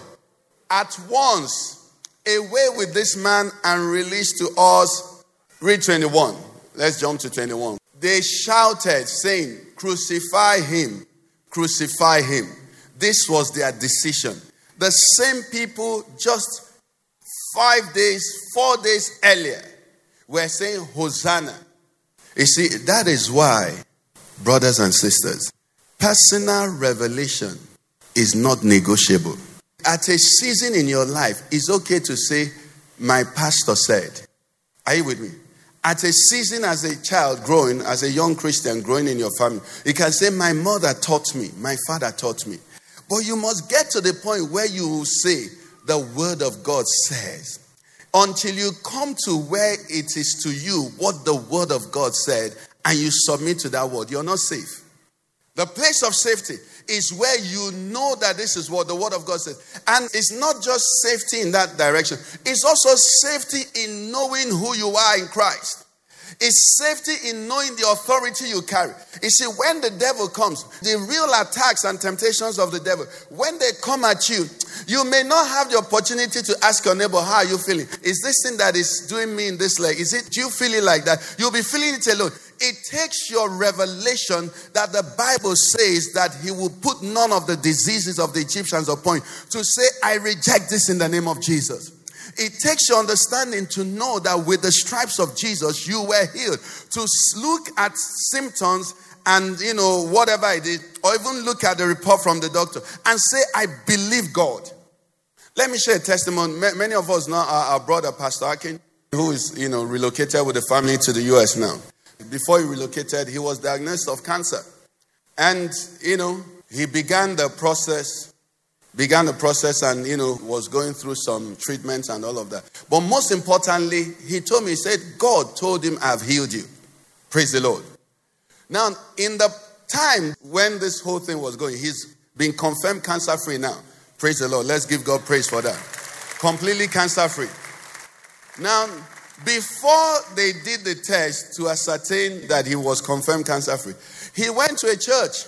At once, away with this man and release to us. Read 21. Let's jump to 21. They shouted, saying, Crucify him, crucify him. This was their decision. The same people just five days, four days earlier were saying, Hosanna. You see, that is why, brothers and sisters, personal revelation is not negotiable. At a season in your life, it's okay to say, My pastor said. Are you with me? At a season as a child growing, as a young Christian growing in your family, you can say, My mother taught me, my father taught me. But you must get to the point where you will say, The word of God says. Until you come to where it is to you what the word of God said and you submit to that word, you're not safe. The place of safety is where you know that this is what the word of God says. And it's not just safety in that direction, it's also safety in knowing who you are in Christ. It's safety in knowing the authority you carry. You see, when the devil comes, the real attacks and temptations of the devil, when they come at you, you may not have the opportunity to ask your neighbor, How are you feeling? Is this thing that is doing me in this leg? Is it, do you feel it like that? You'll be feeling it alone. It takes your revelation that the Bible says that he will put none of the diseases of the Egyptians upon you to say, I reject this in the name of Jesus. It takes your understanding to know that with the stripes of Jesus, you were healed. To look at symptoms and, you know, whatever it is, or even look at the report from the doctor and say, I believe God. Let me share a testimony. Many of us know our, our brother, Pastor Akin, who is, you know, relocated with the family to the US now. Before he relocated, he was diagnosed of cancer. And, you know, he began the process began the process and you know was going through some treatments and all of that. But most importantly he told me he said god told him i've healed you praise the lord. Now in the time when this whole thing was going he's been confirmed cancer free now. Praise the lord. Let's give god praise for that. Completely cancer free now before they did the test to ascertain that he was confirmed cancer free he went to a church.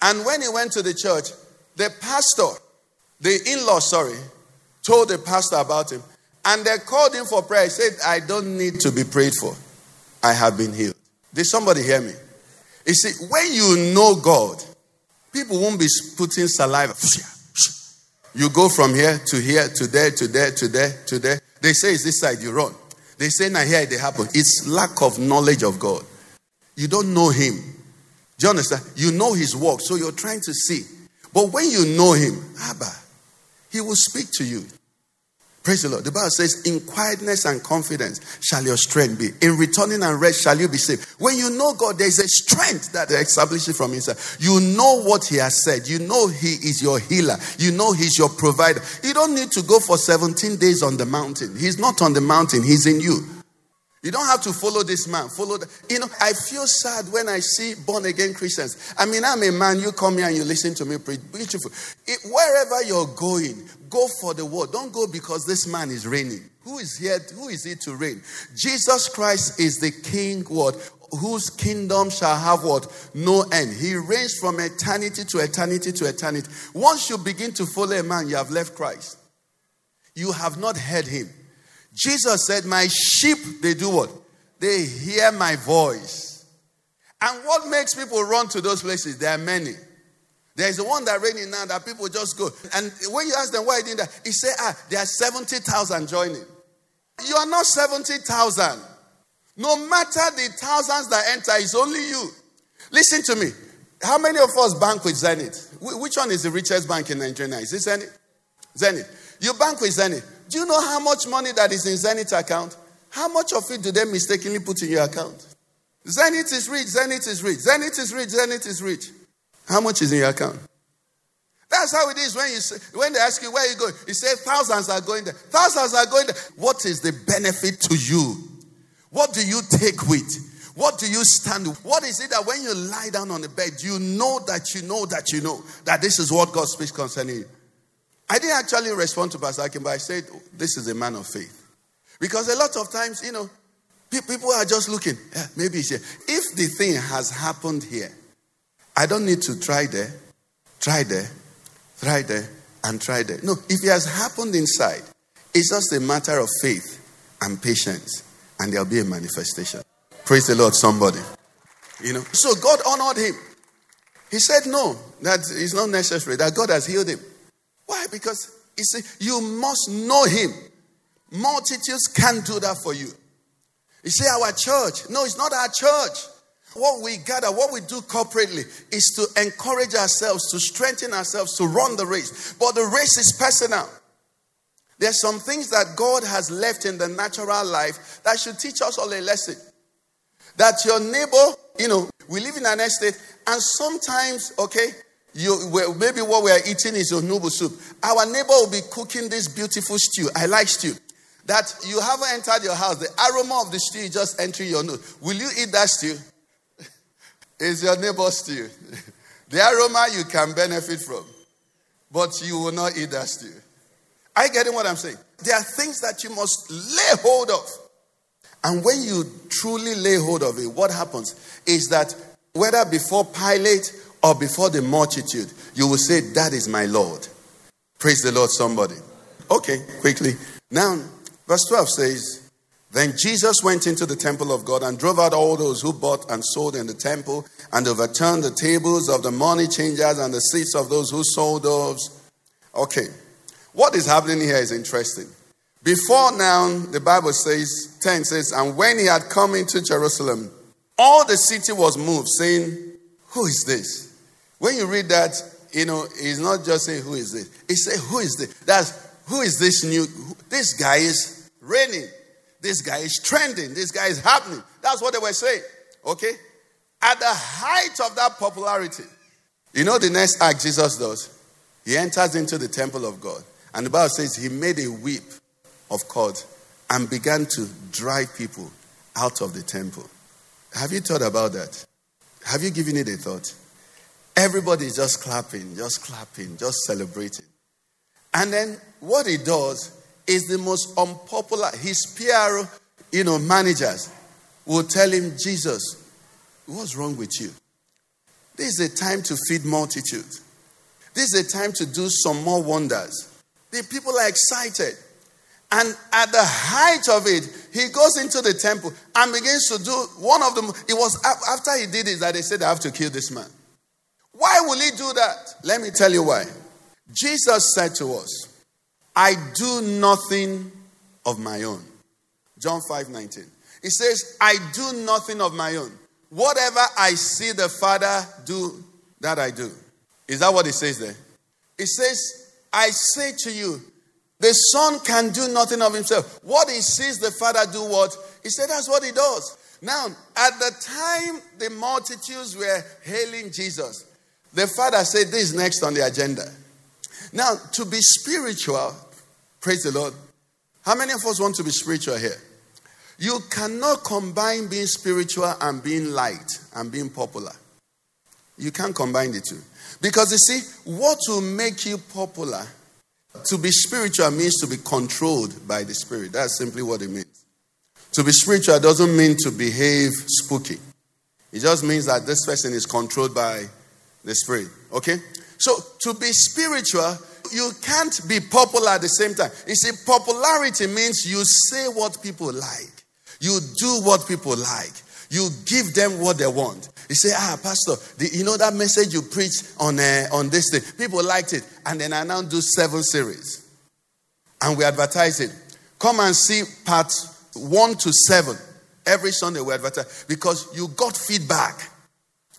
And when he went to the church the pastor, the in law, sorry, told the pastor about him. And they called him for prayer. He said, I don't need to be prayed for. I have been healed. Did somebody hear me? You see, when you know God, people won't be putting saliva. You go from here to here to there to there to there to there. They say it's this side, you run. They say now here it happen. It's lack of knowledge of God. You don't know Him. Do you understand? You know His work, so you're trying to see. But when you know him, Abba, he will speak to you. Praise the Lord. The Bible says, In quietness and confidence shall your strength be. In returning and rest shall you be saved. When you know God, there's a strength that establishes from inside. You know what He has said. You know He is your healer. You know He's your provider. You don't need to go for 17 days on the mountain. He's not on the mountain, He's in you. You don't have to follow this man. Follow the, you know, I feel sad when I see born again Christians. I mean, I'm a man, you come here and you listen to me preach. Beautiful. It, wherever you're going, go for the word. Don't go because this man is reigning. Who is here? Who is he to reign? Jesus Christ is the king, what? Whose kingdom shall have what? No end. He reigns from eternity to eternity to eternity. Once you begin to follow a man, you have left Christ. You have not heard him. Jesus said, My sheep, they do what? They hear my voice. And what makes people run to those places? There are many. There's the one that raining now that people just go. And when you ask them why didn't that, he say, ah, there are 70,000 joining. You are not 70,000. No matter the thousands that enter, it's only you. Listen to me. How many of us bank with Zenith? Which one is the richest bank in Nigeria? Is it Zenith? Zenith. You bank with Zenith. Do you know how much money that is in Zenith account? How much of it do they mistakenly put in your account? Zenith is rich, Zenith is rich, Zenith is rich, Zenith is rich. How much is in your account? That's how it is when you say, when they ask you where you go. You say thousands are going there. Thousands are going there. What is the benefit to you? What do you take with? What do you stand with? What is it that when you lie down on the bed, you know that you know that you know that this is what God speaks concerning you? I didn't actually respond to Pastor Akin, but I said, This is a man of faith. Because a lot of times, you know, people are just looking, yeah, maybe it's here. If the thing has happened here, I don't need to try there, try there, try there, and try there. No, if it has happened inside, it's just a matter of faith and patience, and there'll be a manifestation. Praise the Lord, somebody. You know, so God honored him. He said, No, that is not necessary, that God has healed him. Why? Because you see, You must know him. Multitudes can't do that for you. You see, Our church. No, it's not our church. What we gather, what we do corporately is to encourage ourselves, to strengthen ourselves, to run the race. But the race is personal. There's some things that God has left in the natural life that should teach us all a lesson. That your neighbor, you know, we live in an estate, and sometimes, okay, you, maybe what we are eating is your noodle soup. Our neighbor will be cooking this beautiful stew. I like stew. That you haven't entered your house. The aroma of the stew is just entering your nose. Will you eat that stew? it's your neighbor's stew. the aroma you can benefit from, but you will not eat that stew. Are you getting what I'm saying? There are things that you must lay hold of. And when you truly lay hold of it, what happens is that whether before Pilate or before the multitude, you will say, That is my Lord. Praise the Lord, somebody. Okay, quickly. Now, verse 12 says, Then Jesus went into the temple of God and drove out all those who bought and sold in the temple and overturned the tables of the money changers and the seats of those who sold doves. Okay, what is happening here is interesting. Before now, the Bible says, 10 says, And when he had come into Jerusalem, all the city was moved, saying, Who is this? When you read that, you know, it's not just saying, Who is this? It's said, Who is this? That's who is this new? This guy is reigning. This guy is trending. This guy is happening. That's what they were saying. Okay? At the height of that popularity, you know the next act Jesus does? He enters into the temple of God. And the Bible says he made a whip of cord and began to drive people out of the temple. Have you thought about that? Have you given it a thought? Everybody is just clapping, just clapping, just celebrating. And then what he does is the most unpopular. His PR, you know, managers will tell him, Jesus, what's wrong with you? This is a time to feed multitudes. This is a time to do some more wonders. The people are excited. And at the height of it, he goes into the temple and begins to do one of them. It was after he did it that they said, I have to kill this man. Why will he do that? Let me tell you why. Jesus said to us, I do nothing of my own. John 5 19. He says, I do nothing of my own. Whatever I see the Father do, that I do. Is that what he says there? He says, I say to you, The Son can do nothing of himself. What he sees the Father do, what? He said that's what he does. Now, at the time the multitudes were hailing Jesus, the Father said, This is next on the agenda. Now, to be spiritual, praise the Lord. How many of us want to be spiritual here? You cannot combine being spiritual and being light and being popular. You can't combine the two. Because you see, what will make you popular, to be spiritual means to be controlled by the Spirit. That's simply what it means. To be spiritual doesn't mean to behave spooky, it just means that this person is controlled by the Spirit. Okay? So, to be spiritual, you can't be popular at the same time. You see, popularity means you say what people like. You do what people like. You give them what they want. You say, ah, Pastor, the, you know that message you preached on, uh, on this thing? People liked it. And then I now do seven series. And we advertise it. Come and see part one to seven. Every Sunday we advertise. Because you got feedback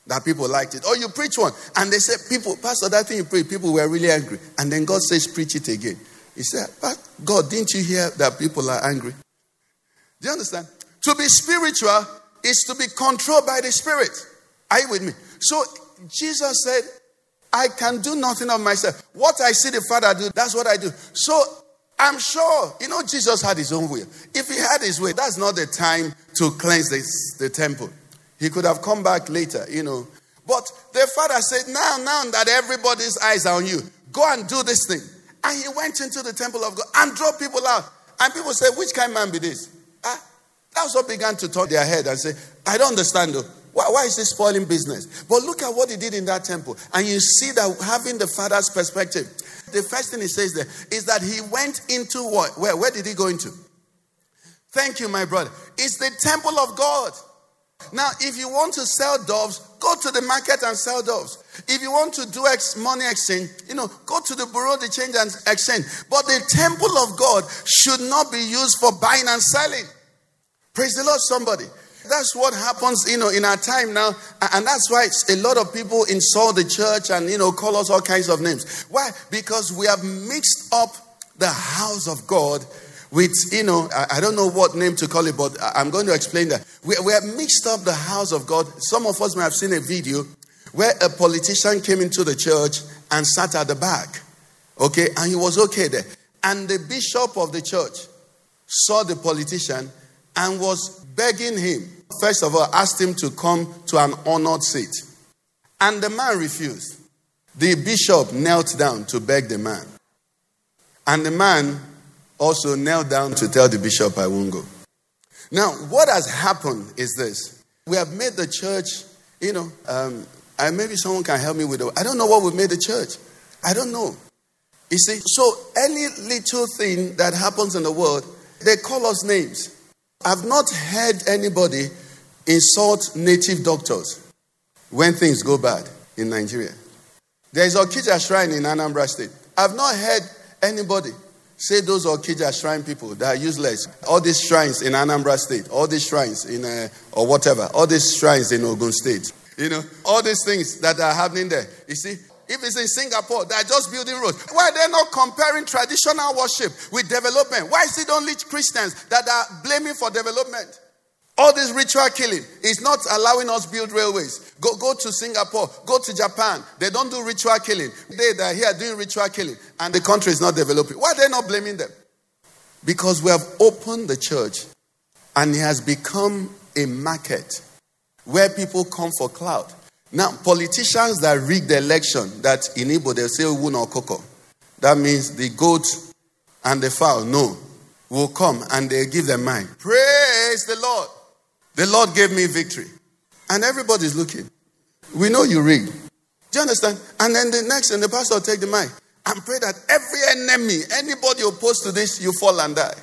that people liked it. Or you preach one. And they said, people, Pastor, that thing you preach, people were really angry. And then God says, preach it again. He said, but God, didn't you hear that people are angry? Do you understand? To be spiritual is to be controlled by the Spirit. Are you with me? So Jesus said, I can do nothing of myself. What I see the Father do, that's what I do. So I'm sure, you know, Jesus had his own way. If he had his way, that's not the time to cleanse the, the temple. He could have come back later, you know. But the Father said, Now, now that everybody's eyes are on you, go and do this thing. And he went into the temple of God and drove people out. And people said, Which kind of man be this? Ah, that's what began to turn their head and say, I don't understand though. Why, why is this spoiling business? But look at what he did in that temple. And you see that having the father's perspective, the first thing he says there is that he went into what? Where? Where did he go into? Thank you, my brother. It's the temple of God. Now, if you want to sell doves, go to the market and sell doves. If you want to do ex- money exchange, you know, go to the bureau de change and exchange. But the temple of God should not be used for buying and selling. Praise the Lord, somebody. That's what happens, you know, in our time now. And that's why a lot of people insult the church and, you know, call us all kinds of names. Why? Because we have mixed up the house of God with, you know, I, don't know what name to call it, but I'm going to explain that. We, we have mixed up the house of God. Some of us may have seen a video where a politician came into the church and sat at the back. Okay, and he was okay there. And the bishop of the church saw the politician and was begging him. First of all, asked him to come to an honored seat. And the man refused. The bishop knelt down to beg the man. And the man also knelt down to tell the bishop, I won't go. Now, what has happened is this we have made the church, you know, um, and maybe someone can help me with it. I don't know what we've made the church. I don't know. You see, so any little thing that happens in the world, they call us names. I've not heard anybody insult native doctors when things go bad in Nigeria. There is a Okija Shrine in Anambra State. I've not heard anybody say those Okija Shrine people that are useless. All these shrines in Anambra State, all these shrines in, uh, or whatever, all these shrines in Ogun State. You know, all these things that are happening there. You see, if it's in Singapore, they're just building roads. Why they're they not comparing traditional worship with development? Why is it only Christians that are blaming for development? All this ritual killing is not allowing us build railways. Go, go to Singapore, go to Japan. They don't do ritual killing. They, they're here doing ritual killing, and the country is not developing. Why are they not blaming them? Because we have opened the church, and it has become a market where people come for clout. Now, politicians that rig the election, that in Igbo they'll say or Koko. That means the goat and the fowl, no, will come and they give them mine. Praise the Lord. The Lord gave me victory. And everybody's looking. We know you rigged. Do you understand? And then the next, and the pastor will take the mic and pray that every enemy, anybody opposed to this, you fall and die.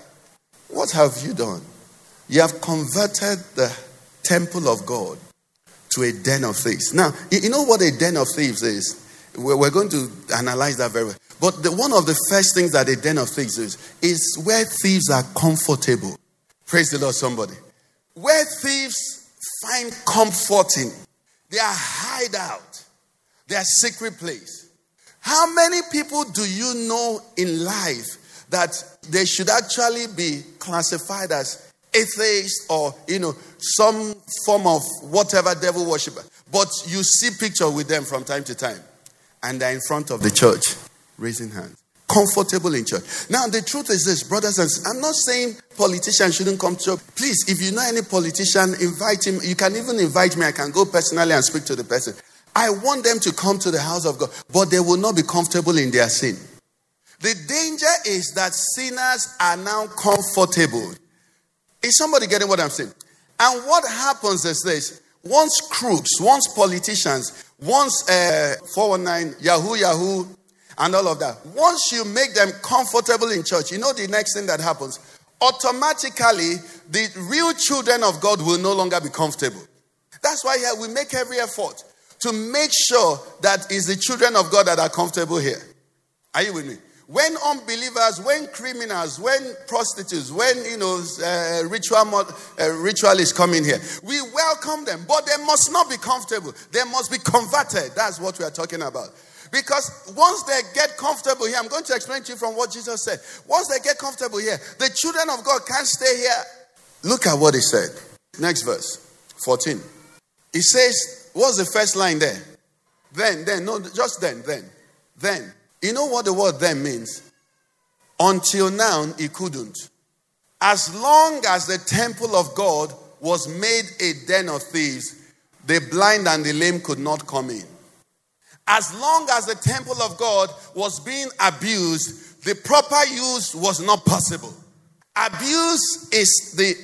What have you done? You have converted the temple of God to a den of thieves. Now, you know what a den of thieves is? We're going to analyze that very well. But the, one of the first things that a den of thieves is, is where thieves are comfortable. Praise the Lord, somebody. Where thieves find comfort in their hideout, their secret place. How many people do you know in life that they should actually be classified as atheists or, you know, some form of whatever devil worshiper. But you see picture with them from time to time. And they're in front of the church, raising hands. Comfortable in church. Now, the truth is this, brothers and sisters. I'm not saying politicians shouldn't come to church. Please, if you know any politician, invite him. You can even invite me. I can go personally and speak to the person. I want them to come to the house of God, but they will not be comfortable in their sin. The danger is that sinners are now comfortable. Is somebody getting what I'm saying? And what happens is this once crooks, once politicians, once uh, 419, Yahoo, Yahoo, and all of that, once you make them comfortable in church, you know the next thing that happens? Automatically, the real children of God will no longer be comfortable. That's why we make every effort to make sure that it's the children of God that are comfortable here. Are you with me? When unbelievers, when criminals, when prostitutes, when you know uh, ritual uh, ritualists come in here, we welcome them, but they must not be comfortable. They must be converted. That's what we are talking about. Because once they get comfortable here, I'm going to explain to you from what Jesus said. Once they get comfortable here, the children of God can't stay here. Look at what he said. Next verse, 14. He says, What's the first line there? Then, then, no, just then, then, then. You know what the word then means? Until now, he couldn't. As long as the temple of God was made a den of thieves, the blind and the lame could not come in. As long as the temple of God was being abused, the proper use was not possible. Abuse is the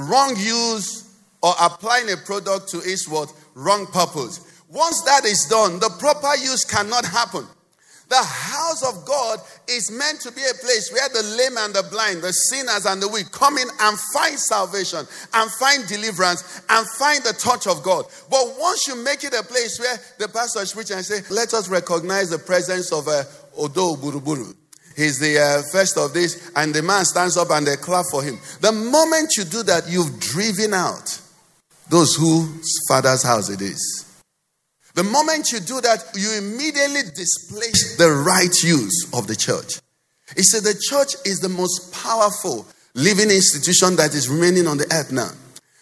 wrong use or applying a product to its what? Wrong purpose. Once that is done, the proper use cannot happen. The house of God is meant to be a place where the lame and the blind, the sinners and the weak come in and find salvation and find deliverance and find the touch of God. But once you make it a place where the pastor is preaching and say, let us recognize the presence of uh, Odo Buruburu. He's the uh, first of this, and the man stands up and they clap for him. The moment you do that, you've driven out those whose father's house it is. The moment you do that, you immediately displace the right use of the church. He said the church is the most powerful living institution that is remaining on the earth now.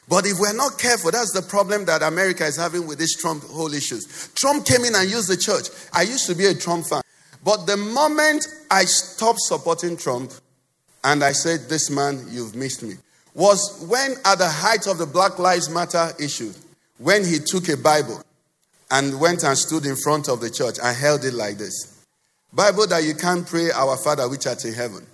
But if we're not careful, that's the problem that America is having with this Trump whole issues. Trump came in and used the church. I used to be a Trump fan. But the moment I stopped supporting Trump and I said, This man, you've missed me, was when at the height of the Black Lives Matter issue, when he took a Bible and went and stood in front of the church and held it like this. Bible that you can't pray, Our Father which art in heaven.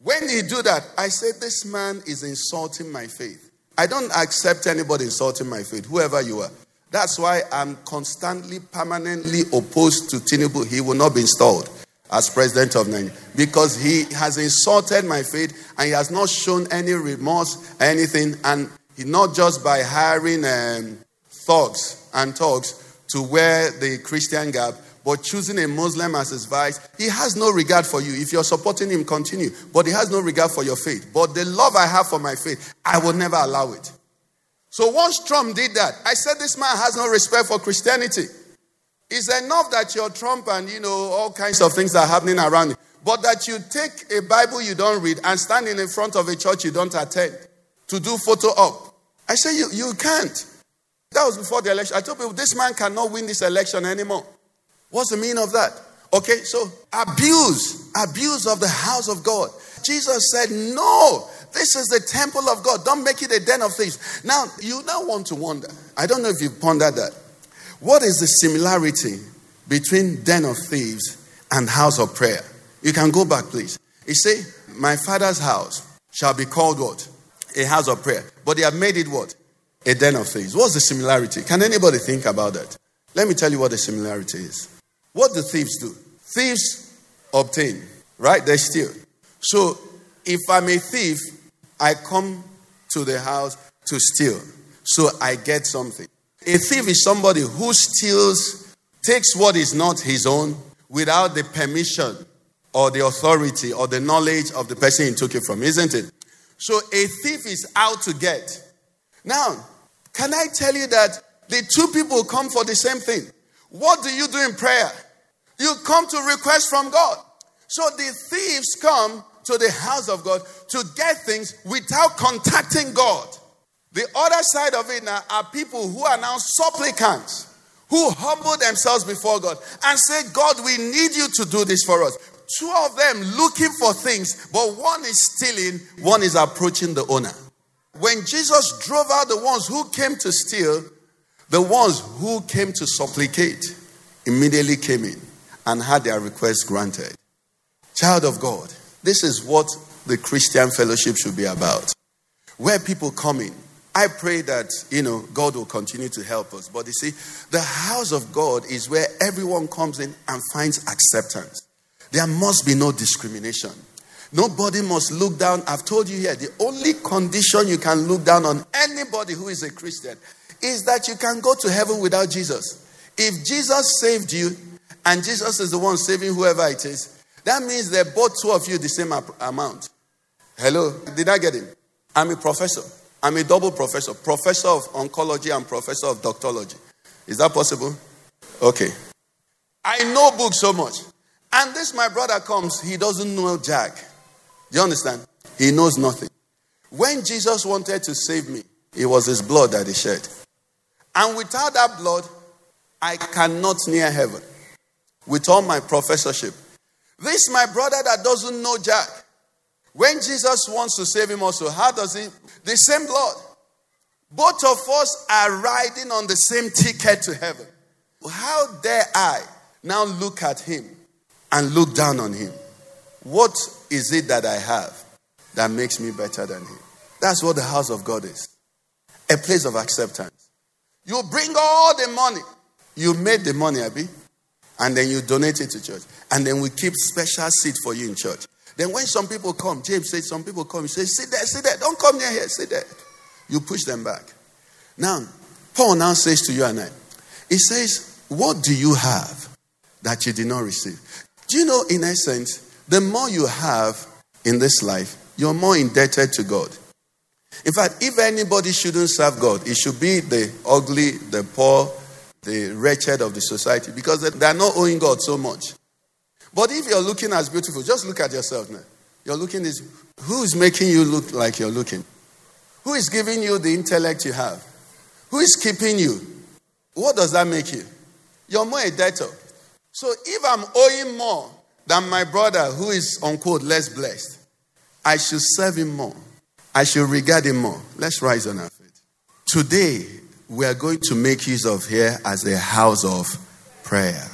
When he do that, I said, This man is insulting my faith. I don't accept anybody insulting my faith, whoever you are. That's why I'm constantly, permanently opposed to Tinubu. He will not be installed as president of Nigeria because he has insulted my faith and he has not shown any remorse, anything, and he not just by hiring um, thugs and thugs to wear the Christian garb, but choosing a Muslim as his vice, he has no regard for you. If you're supporting him, continue. But he has no regard for your faith. But the love I have for my faith, I will never allow it. So once Trump did that, I said this man has no respect for Christianity. It's enough that you're Trump and you know all kinds of things are happening around you. But that you take a Bible you don't read and stand in front of a church you don't attend to do photo op. I say you, you can't. That was before the election. I told people this man cannot win this election anymore. What's the meaning of that? Okay, so abuse, abuse of the house of God. Jesus said, No, this is the temple of God. Don't make it a den of thieves. Now, you now want to wonder. I don't know if you've pondered that. What is the similarity between den of thieves and house of prayer? You can go back, please. You say, My father's house shall be called what? A house of prayer. But they have made it what? A den of thieves. What's the similarity? Can anybody think about that? Let me tell you what the similarity is. What do thieves do? Thieves obtain, right? They steal. So if I'm a thief, I come to the house to steal. So I get something. A thief is somebody who steals, takes what is not his own without the permission or the authority or the knowledge of the person he took it from, isn't it? So a thief is out to get. Now, can I tell you that the two people come for the same thing? What do you do in prayer? You come to request from God. So the thieves come to the house of God to get things without contacting God. The other side of it now are people who are now supplicants, who humble themselves before God and say, God, we need you to do this for us. Two of them looking for things, but one is stealing, one is approaching the owner. When Jesus drove out the ones who came to steal, the ones who came to supplicate immediately came in and had their request granted. Child of God, this is what the Christian fellowship should be about. Where people come in, I pray that, you know, God will continue to help us. But you see, the house of God is where everyone comes in and finds acceptance. There must be no discrimination. Nobody must look down. I've told you here, the only condition you can look down on anybody who is a Christian is that you can go to heaven without Jesus. If Jesus saved you and Jesus is the one saving whoever it is, that means they both two of you the same amount. Hello? Did I get him? I'm a professor. I'm a double professor, professor of oncology and professor of doctology. Is that possible? Okay. I know books so much. And this, my brother comes, he doesn't know Jack. Do you understand? He knows nothing. When Jesus wanted to save me, it was his blood that he shed. And without that blood, I cannot near heaven. With all my professorship. This, my brother that doesn't know Jack, when Jesus wants to save him also, how does he? The same blood. Both of us are riding on the same ticket to heaven. How dare I now look at him and look down on him? What is it that I have that makes me better than him? That's what the house of God is a place of acceptance. You bring all the money, you made the money, Abby, and then you donate it to church. And then we keep special seat for you in church. Then when some people come, James says, some people come, he says, sit there, sit there, don't come near here, sit there. You push them back. Now, Paul now says to you and I, he says, What do you have that you did not receive? Do you know, in essence, the more you have in this life, you're more indebted to God. In fact, if anybody shouldn't serve God, it should be the ugly, the poor, the wretched of the society because they are not owing God so much. But if you're looking as beautiful, just look at yourself now. You're looking this who is making you look like you're looking? Who is giving you the intellect you have? Who is keeping you? What does that make you? You're more a debtor. So if I'm owing more than my brother who is unquote less blessed, I should serve him more. I should regard him more. Let's rise on our feet. Today, we are going to make use of here as a house of prayer.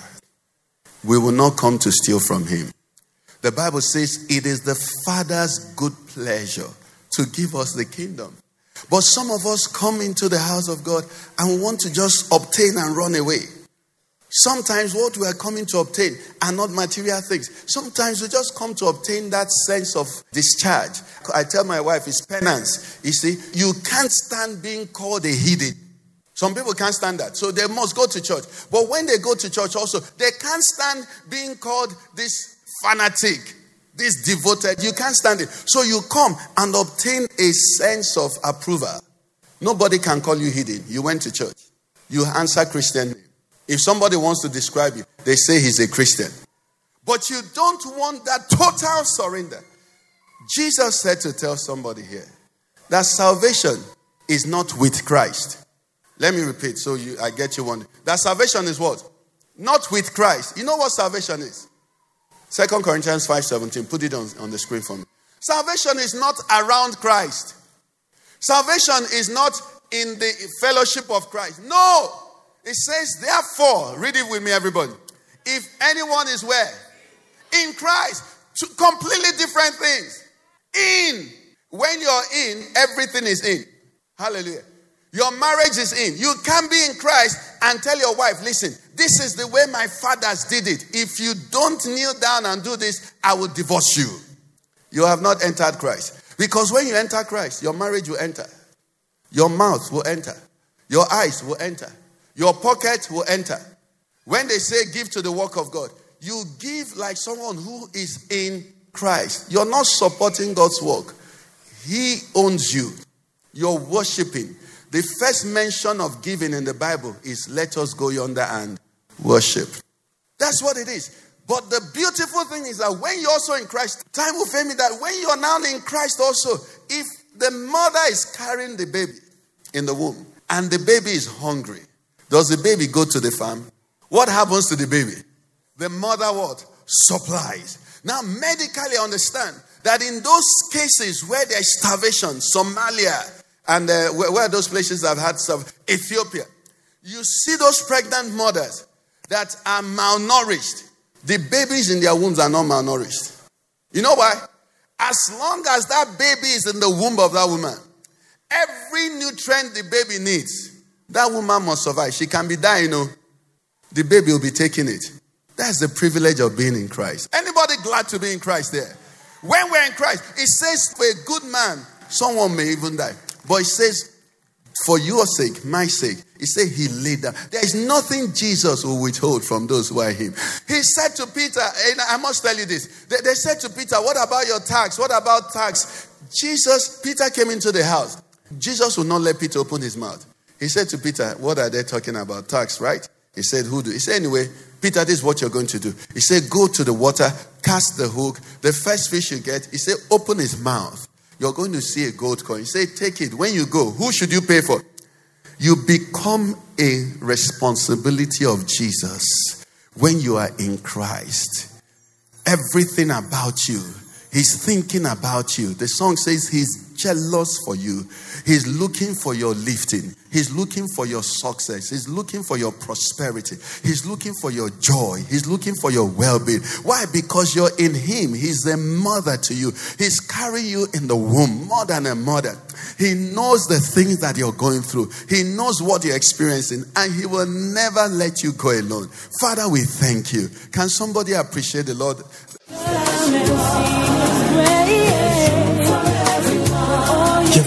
We will not come to steal from him. The Bible says it is the Father's good pleasure to give us the kingdom. But some of us come into the house of God and want to just obtain and run away. Sometimes what we are coming to obtain are not material things. Sometimes we just come to obtain that sense of discharge. I tell my wife it's penance. You see, you can't stand being called a heathen. Some people can't stand that. So they must go to church. But when they go to church also, they can't stand being called this fanatic, this devoted. You can't stand it. So you come and obtain a sense of approval. Nobody can call you hidden. You went to church. You answer Christian. If somebody wants to describe you, they say he's a Christian. But you don't want that total surrender. Jesus said to tell somebody here that salvation is not with Christ. Let me repeat so you, I get you one. That salvation is what? Not with Christ. You know what salvation is? Second Corinthians 5:17. Put it on, on the screen for me. Salvation is not around Christ. Salvation is not in the fellowship of Christ. No. It says, therefore, read it with me, everybody. If anyone is where? In Christ. Two completely different things. In. When you're in, everything is in. Hallelujah. Your marriage is in. You can't be in Christ and tell your wife, listen, this is the way my fathers did it. If you don't kneel down and do this, I will divorce you. You have not entered Christ. Because when you enter Christ, your marriage will enter, your mouth will enter, your eyes will enter, your pocket will enter. When they say give to the work of God, you give like someone who is in Christ. You're not supporting God's work, He owns you. You're worshiping. The first mention of giving in the Bible is let us go yonder and worship. That's what it is. But the beautiful thing is that when you're also in Christ, time will fail me that when you're now in Christ also, if the mother is carrying the baby in the womb and the baby is hungry, does the baby go to the farm? What happens to the baby? The mother what? Supplies. Now, medically understand that in those cases where there's starvation, Somalia, and uh, where, where those places have had some, Ethiopia, you see those pregnant mothers that are malnourished. The babies in their wombs are not malnourished. You know why? As long as that baby is in the womb of that woman, every nutrient the baby needs, that woman must survive. She can be dying, you know. The baby will be taking it. That's the privilege of being in Christ. Anybody glad to be in Christ there? When we're in Christ, it says for a good man, someone may even die. But it says, for your sake, my sake, he said he laid down. There is nothing Jesus will withhold from those who are him. He said to Peter, and I must tell you this. They, they said to Peter, What about your tax? What about tax? Jesus, Peter came into the house. Jesus would not let Peter open his mouth. He said to Peter, What are they talking about? Tax, right? He said, Who do? He said, Anyway, Peter, this is what you're going to do. He said, Go to the water, cast the hook. The first fish you get, he said, Open his mouth. You're going to see a gold coin. He said, Take it. When you go, who should you pay for? You become a responsibility of Jesus when you are in Christ. Everything about you, He's thinking about you. The song says He's jealous for you. He's looking for your lifting. He's looking for your success. He's looking for your prosperity. He's looking for your joy. He's looking for your well being. Why? Because you're in Him. He's a mother to you. He's carrying you in the womb more than a mother. He knows the things that you're going through, He knows what you're experiencing, and He will never let you go alone. Father, we thank you. Can somebody appreciate the Lord?